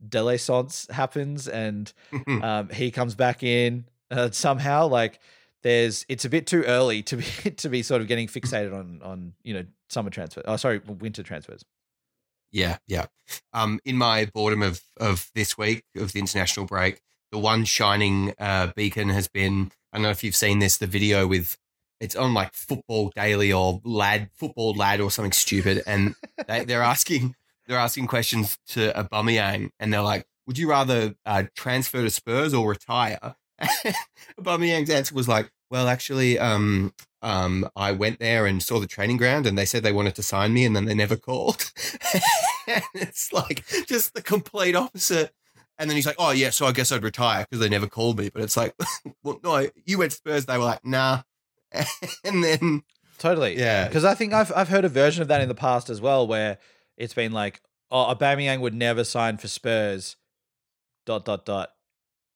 Delaissance happens and um, he comes back in uh, somehow, like there's it's a bit too early to be to be sort of getting fixated on on you know summer transfer. Oh, sorry, winter transfers. Yeah, yeah. Um, in my boredom of of this week of the international break, the one shining uh, beacon has been. I don't know if you've seen this, the video with it's on like Football Daily or Lad Football Lad or something stupid, and they, they're asking they're asking questions to Aubameyang, and they're like, "Would you rather uh, transfer to Spurs or retire?" Aubameyang's answer was like, "Well, actually, um, um, I went there and saw the training ground, and they said they wanted to sign me, and then they never called." and it's like just the complete opposite. And then he's like, "Oh yeah, so I guess I'd retire because they never called me." But it's like, well, no, you went Spurs. They were like, "Nah," and then Totally. Yeah. Because I think I've I've heard a version of that in the past as well, where it's been like, oh, Aubameyang would never sign for Spurs. Dot dot dot.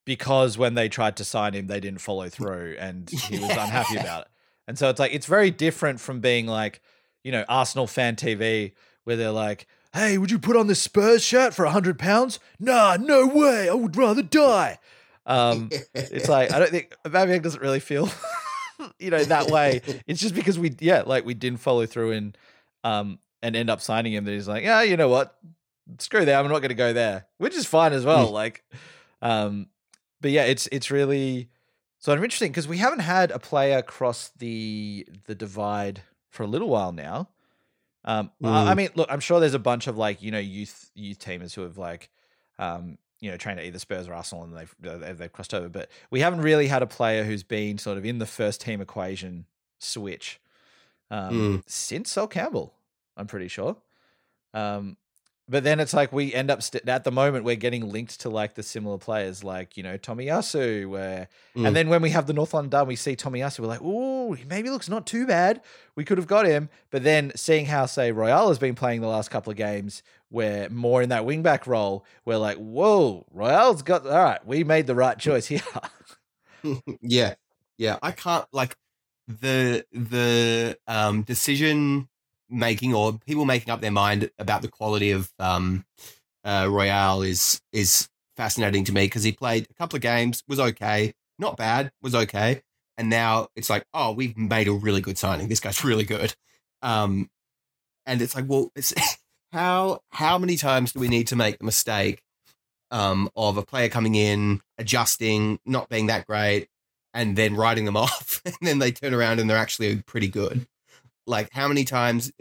Because when they tried to sign him, they didn't follow through, and he was unhappy about it. And so it's like it's very different from being like, you know, Arsenal fan TV, where they're like, "Hey, would you put on this Spurs shirt for a hundred pounds?" Nah, no way. I would rather die. Um, it's like I don't think Aubameyang doesn't really feel, you know, that way. It's just because we, yeah, like we didn't follow through and, um, and end up signing him. That he's like, yeah, you know what, screw that. I'm not going to go there, which is fine as well. Like, um, but yeah, it's it's really sort of interesting because we haven't had a player cross the the divide for a little while now. Um, I- I Mm. mean, look, I'm sure there's a bunch of like you know youth youth teamers who have like, um, you know, trained at either Spurs or Arsenal and they've they've, they've crossed over, but we haven't really had a player who's been sort of in the first team equation switch um, since Sol Campbell. I'm pretty sure. Um, but then it's like we end up st- at the moment we're getting linked to like the similar players like you know Tomiyasu where Mm. and then when we have the North London done we see Tomiyasu we're like oh he maybe looks not too bad we could have got him but then seeing how say Royal has been playing the last couple of games where more in that wingback role we're like whoa Royal's got all right we made the right choice here yeah, yeah. I can't like the the um decision making or people making up their mind about the quality of um uh Royal is is fascinating to me because he played a couple of games, was okay, not bad, was okay, and now it's like, oh, we've made a really good signing. This guy's really good. Um, and it's like, well, it's how how many times do we need to make the mistake um, of a player coming in, adjusting, not being that great, and then writing them off, and then they turn around and they're actually pretty good. Like, how many times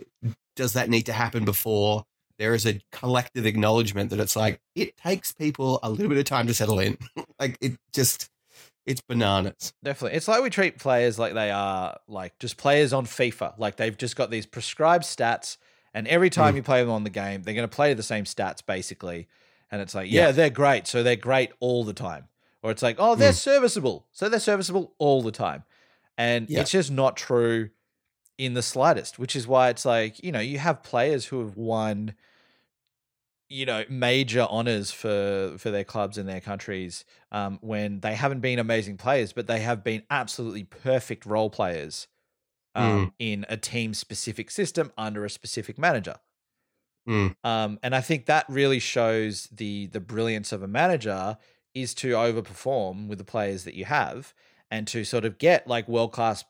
does that need to happen before there is a collective acknowledgement that it's like it takes people a little bit of time to settle in? like, it just, it's bananas. Definitely. It's like we treat players like they are like just players on FIFA. Like they've just got these prescribed stats, and every time Mm. you play them on the game, they're going to play the same stats basically. And it's like, yeah, Yeah. they're great. So they're great all the time. Or it's like, oh, they're serviceable. So they're serviceable all the time. And Yeah. it's just not true in the slightest, which is why it's like, you know, you have players who have won you know major honors for for their clubs and their countries um, when they haven't been amazing players, but they have been absolutely perfect role players um, in a team specific system under a specific manager. Mm. Um, and I think that really shows the the brilliance of a manager is to overperform with the players that you have and to sort of get like world class,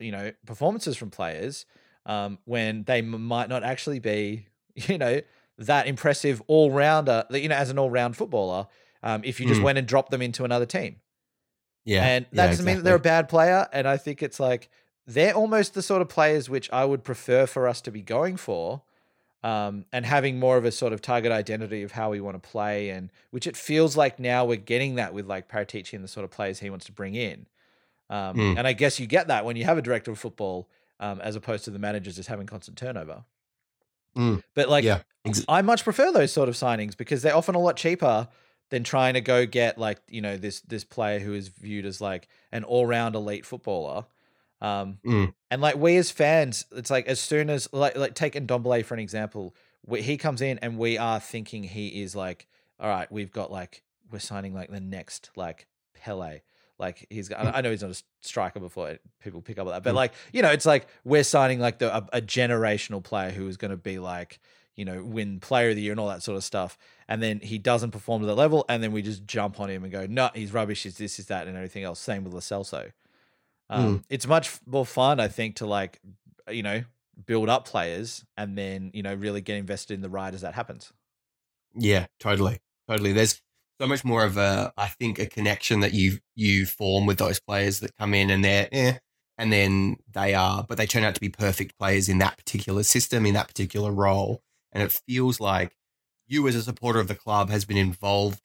you know, performances from players um, when they m- might not actually be, you know, that impressive all rounder, that you know, as an all round footballer. Um, if you just Mm. went and dropped them into another team. Yeah. And that yeah, doesn't mean that they're a bad player. And I think it's like they're almost the sort of players which I would prefer for us to be going for. Um, and having more of a sort of target identity of how we want to play, and which it feels like now we're getting that with like Paratici and the sort of players he wants to bring in. Um, Mm. And I guess you get that when you have a director of football, um, as opposed to the managers just having constant turnover. Mm. But like, Yeah, I much prefer those sort of signings because they're often a lot cheaper than trying to go get like you know this this player who is viewed as like an all round elite footballer. Um, Mm. and like we as fans, it's like as soon as like like take Ndombele for an example, we, he comes in and we are thinking he is like, all right, we've got like we're signing like the next like Pele. Like he's, I I know he's not a striker before people pick up on that, but Mm. like you know, it's like we're signing like the a, a generational player who is going to be like you know win Player of the Year and all that sort of stuff, and then he doesn't perform to that level, and then we just jump on him and go, no, he's rubbish, he's this, is that, and everything else. Same with Lo Celso. Um, It's much more fun, I think, to like you know build up players and then you know really get invested in the ride as that happens. Yeah, totally, totally. There's so much more of a, I think, a connection that you you form with those players that come in and they're, eh, and then they are, but they turn out to be perfect players in that particular system, in that particular role, and it feels like you as a supporter of the club has been involved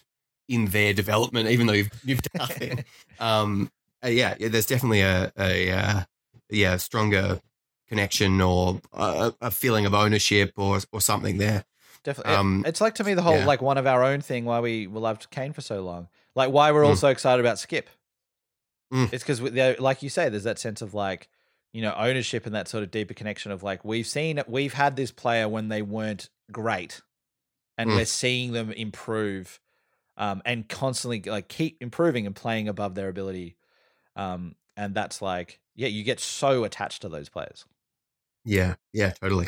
in their development, even though you've you've done it. um, uh, yeah, yeah, there's definitely a a uh, yeah stronger connection or a, a feeling of ownership or or something there. Definitely, Um, it's like to me the whole yeah. like one of our own thing why we loved Kane for so long, like why we're all Mm. so excited about Skipp. Mm. It's because like you say, there's that sense of like you know ownership and that sort of deeper connection of like we've seen we've had this player when they weren't great, and Mm. we're seeing them improve, um, and constantly like keep improving and playing above their ability, um, and that's like yeah, you get so attached to those players. Yeah, yeah, totally.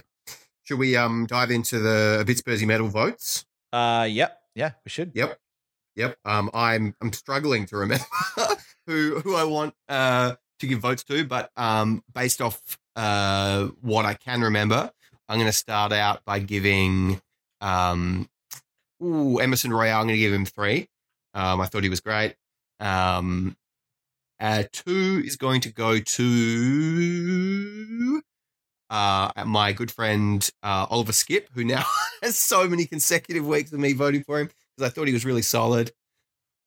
Should we um dive into the a bit Spursy medal votes? Uh, yep, yeah, we should. Yep, yep. Um, I'm I'm struggling to remember who who I want uh to give votes to, but um, based off uh what I can remember, I'm going to start out by giving um, ooh, Emerson Royal. I'm going to give him three. Um, I thought he was great. Um, uh, two is going to go to uh, my good friend uh, Oliver Skipp, who now has so many consecutive weeks of me voting for him because I thought he was really solid.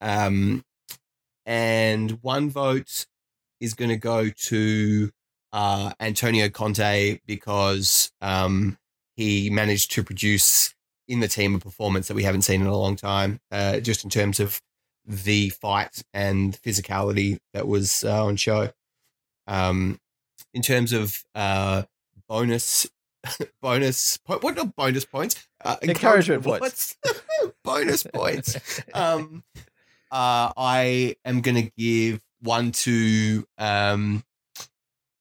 Um, and one vote is going to go to uh, Antonio Conte because um, he managed to produce in the team a performance that we haven't seen in a long time, uh, just in terms of the fight and physicality that was uh, on show. Um, in terms of uh, bonus, bonus, po- what not bonus points? Uh, Encouragement points. bonus points. Um, uh, I am going to give one to um,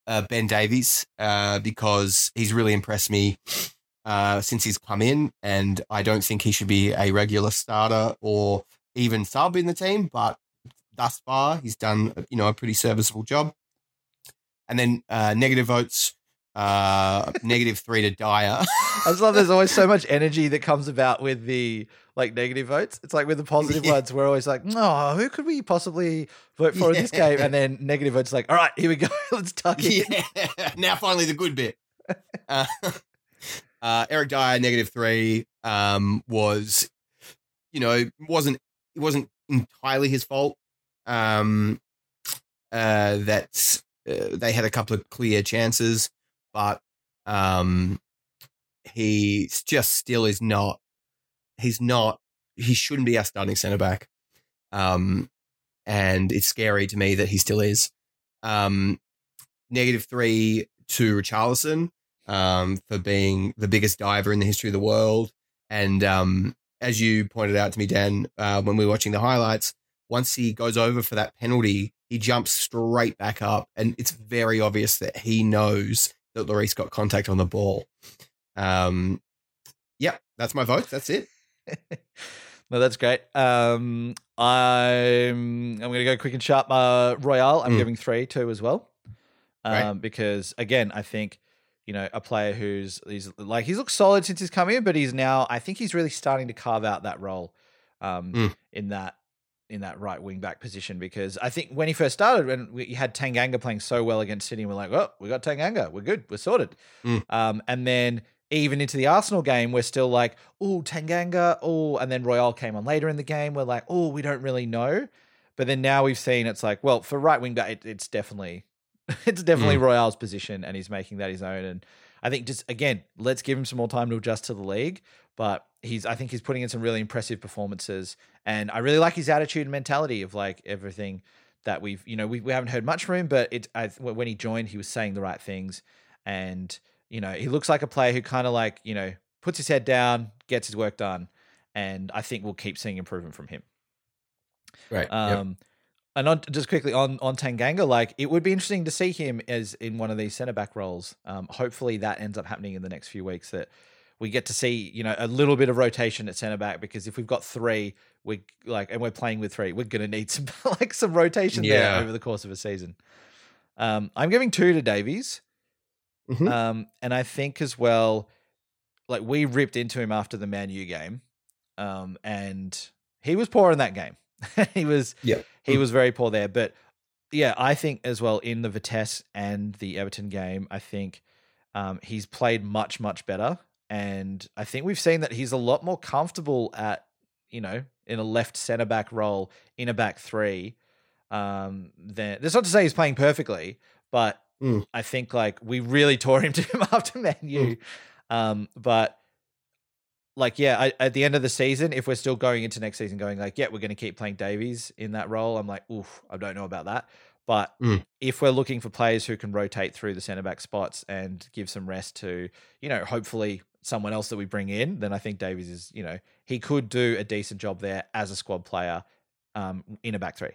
uh, Ben Davies uh, because he's really impressed me uh, since he's come in, and I don't think he should be a regular starter or even sub in the team. But thus far, he's done you know a pretty serviceable job. And then uh, negative votes, uh, negative three to Dier. I just love there's always so much energy that comes about with the like negative votes. It's like with the positive Yeah. ones, we're always like, no, who could we possibly vote for in this game? And then negative votes like, all right, here we go. Let's tuck it. in." yeah. Now finally the good bit. Uh, uh, Eric Dier negative three um, was, you know, wasn't it wasn't entirely his fault. Um, uh, that uh, they had a couple of clear chances, but um, he just still is not. He's not. He shouldn't be our starting centre back. Um, and it's scary to me that he still is. Um, negative three to Richarlison um, for being the biggest diver in the history of the world. And um, as you pointed out to me, Dan, uh, when we were watching the highlights, once he goes over for that penalty, he jumps straight back up. And it's very obvious that he knows that Lloris got contact on the ball. Um, yeah, that's my vote. That's it. no, that's great. Um, I'm I'm going to go quick and sharp. Uh, Royal, I'm Mm. giving three to as well, Right. um, because again, I think you know a player who's he's like he's looked solid since he's come in, but he's now I think he's really starting to carve out that role um, Mm. in that in that right wing back position. Because I think when he first started, when we had Tanganga playing so well against City, we're like, oh, we got Tanganga, we're good, we're sorted. Mm. Um, and then even into the Arsenal game, we're still like, oh, Tanganga, oh, and then Royal came on later in the game. We're like, oh, we don't really know. But then now we've seen it's like, well, for right wing back, it, it's definitely, it's definitely Royal's position, and he's making that his own. And I think just again, let's give him some more time to adjust to the league. But he's, I think he's putting in some really impressive performances, and I really like his attitude and mentality of like everything that we've, you know, we, we haven't heard much from him, but it, I, when he joined, he was saying the right things, and you know, he looks like a player who kind of like, you know, puts his head down, gets his work done, and I think we'll keep seeing improvement from him. Right. Um, and on, just quickly on on Tanganga, like it would be interesting to see him as in one of these centre back roles. Um, hopefully that ends up happening in the next few weeks. That we get to see, you know, a little bit of rotation at centre back because if we've got three, we like, and we're playing with three, we're gonna need some like some rotation Yeah. there over the course of a season. Um, I'm giving two to Davies. Mhm. Um, and I think as well, like we ripped into him after the Man U game, um, and he was poor in that game. he was, Yep. he was very poor there. But yeah, I think as well in the Vitesse and the Everton game, I think um, he's played much much better, and I think we've seen that he's a lot more comfortable at you know in a left centre back role in a back three. Um, than that's not to say he's playing perfectly, but Mm. I think like we really tore him to him after Man U. Um, but like, yeah, I, at the end of the season, if we're still going into next season, going like, yeah, we're going to keep playing Davies in that role, I'm like, oof, I don't know about that. But Mm. if we're looking for players who can rotate through the centre back spots and give some rest to, you know, hopefully someone else that we bring in, then I think Davies is, you know, he could do a decent job there as a squad player um, in a back three.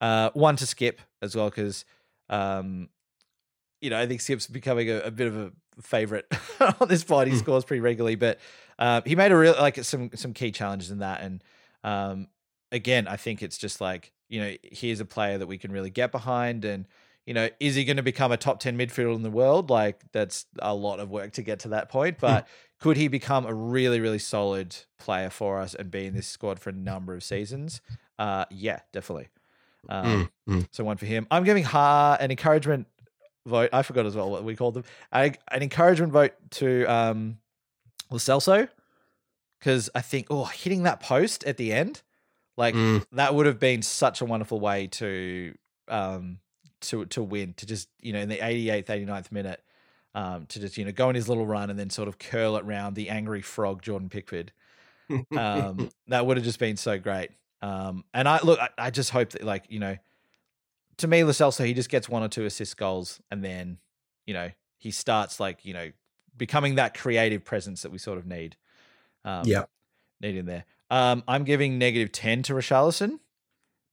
Uh, one to Skipp as well because, um, you know, I think Skipp's becoming a, a bit of a favorite on this pod. He Mm. scores pretty regularly, but uh, he made a real like some some key challenges in that. And um, again, I think it's just like you know, here's a player that we can really get behind, and you know, is he going to become a top ten midfielder in the world? Like that's a lot of work to get to that point, but. Could he become a really, really solid player for us and be in this squad for a number of seasons? Uh, yeah, definitely. Um, Mm, mm. So one for him. I'm giving Ha an encouragement vote. I forgot as well what we called them. I, an encouragement vote to um, Lo Celso because I think oh hitting that post at the end, like Mm. that would have been such a wonderful way to um to to win to just you know in the 88th 89th minute um to just you know go on his little run and then sort of curl it round the angry frog Jordan Pickford um, that would have just been so great. Um, and I look, I, I just hope that like you know, to me, Lo Celso, he just gets one or two assist goals, and then you know he starts like you know becoming that creative presence that we sort of need. Um, Yeah. need in there. Um, I'm giving negative ten to Richarlison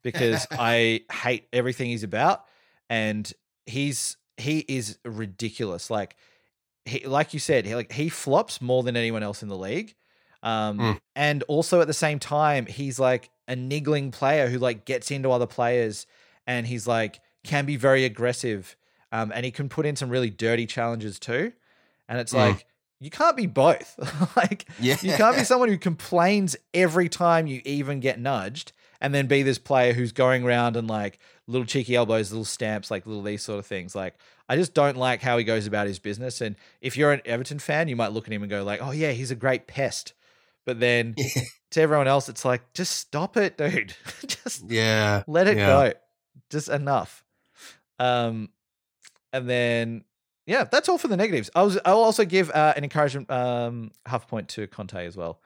because I hate everything he's about, and he's he is ridiculous. Like he, like you said, he, like he flops more than anyone else in the league. Um, Mm. and also at the same time, he's like a niggling player who like gets into other players, and he's like can be very aggressive. Um, and he can put in some really dirty challenges too. And it's Mm. like you can't be both. like Yeah. you can't be someone who complains every time you even get nudged and then be this player who's going around and like little cheeky elbows, little stamps, like little these sort of things. Like I just don't like how he goes about his business. And if you're an Everton fan, you might look at him and go like, "Oh yeah, he's a great pest." But then to everyone else, it's like, just stop it, dude. just Yeah. let it yeah. go. Just enough. Um, and then yeah, that's all for the negatives. I was I'll also give uh, an encouragement um half point to Conte as well.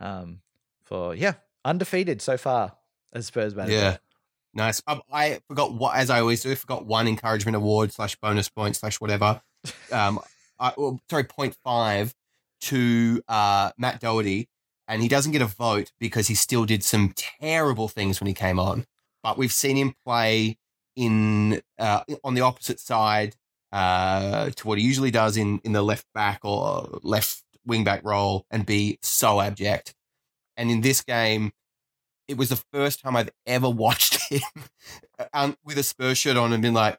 Um, for yeah, undefeated so far as Spurs manager. Yeah. Nice. Um, I forgot what, as I always do, I forgot one encouragement award slash bonus point slash whatever. Um, I, well, sorry, point five to uh, Matt Doherty, and he doesn't get a vote because he still did some terrible things when he came on. But we've seen him play in uh, on the opposite side uh, to what he usually does in in the left back or left wing back role and be so abject. And in this game, it was the first time I've ever watched him um, with a Spurs shirt on and been like,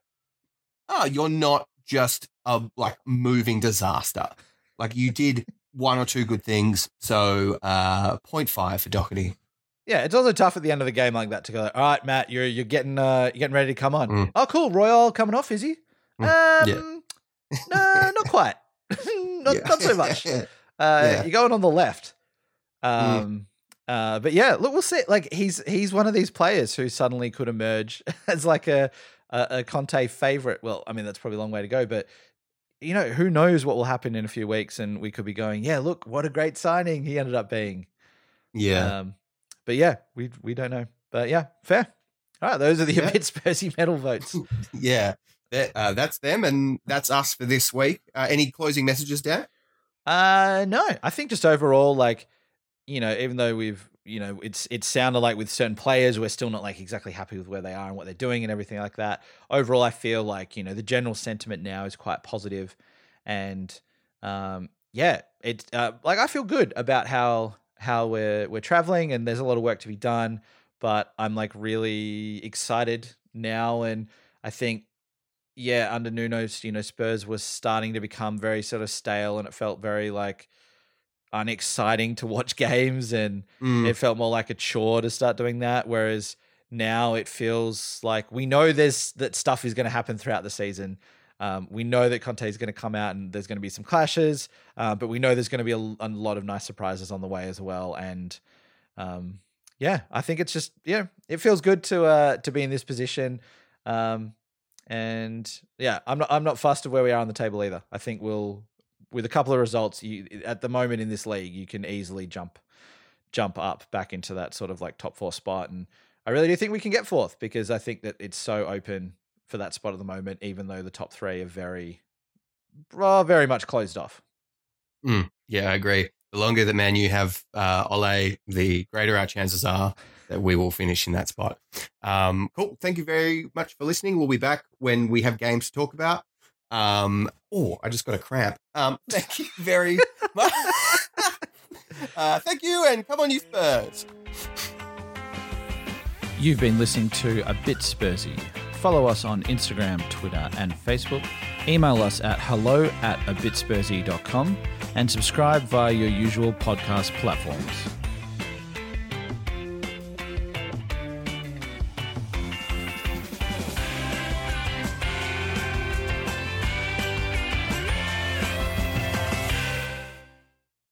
oh, you're not just a like moving disaster. Like you did one or two good things. So uh 0.5 for Doherty. Yeah, it's also tough at the end of the game like that to go. All right, Matt, you're you're getting uh you're getting ready to come on. Mm. Oh, cool, Royal coming off, is he? Mm, Um, yeah. no, not quite. not, Yeah. not so much. Uh, Yeah. You're going on the left. Um, uh, but yeah, look, we'll see. Like he's he's one of these players who suddenly could emerge as like a a, a Conte favorite. Well, I mean that's probably a long way to go, but you know who knows what will happen in a few weeks, and we could be going, yeah, look, what a great signing he ended up being. yeah. Um, but yeah, we we don't know. But yeah, fair. All right, those are the Yeah. bit Spursy medal votes. Yeah. That, uh, that's them and that's us for this week. Uh, any closing messages, Dan? Uh no, I think just overall, like, you know, even though we've, you know, it's it sounded like with certain players, we're still not like exactly happy with where they are and what they're doing and everything like that. Overall, I feel like, you know, the general sentiment now is quite positive and um yeah, it uh, like I feel good about how how we're we're traveling and there's a lot of work to be done, but I'm like really excited now and I think yeah, under Nuno's, you know, Spurs was starting to become very sort of stale and it felt very like unexciting to watch games and Mm, it felt more like a chore to start doing that. Whereas now it feels like we know there's that stuff is going to happen throughout the season. Um, we know that Conte is going to come out and there's going to be some clashes, uh, but we know there's going to be a, a lot of nice surprises on the way as well. And um, yeah, I think it's just yeah, it feels good to uh, to be in this position. Um, and yeah, I'm not I'm not fussed of where we are on the table either. I think we'll with a couple of results, you at the moment in this league, you can easily jump jump up back into that sort of like top four spot. And I really do think we can get fourth because I think that it's so open for that spot at the moment, even though the top three are very well, very much closed off. yeah, I agree. The longer that Man U have uh, Ole, the greater our chances are that we will finish in that spot. Um, cool. Thank you very much for listening. We'll be back when we have games to talk about. Um, oh, I just got a cramp. Um, thank you very much. uh, thank you, and come on, you Spurs. You've been listening to A Bit Spursy. Follow us on Instagram, Twitter, and Facebook. Email us at hello at abitspursy.com and subscribe via your usual podcast platforms.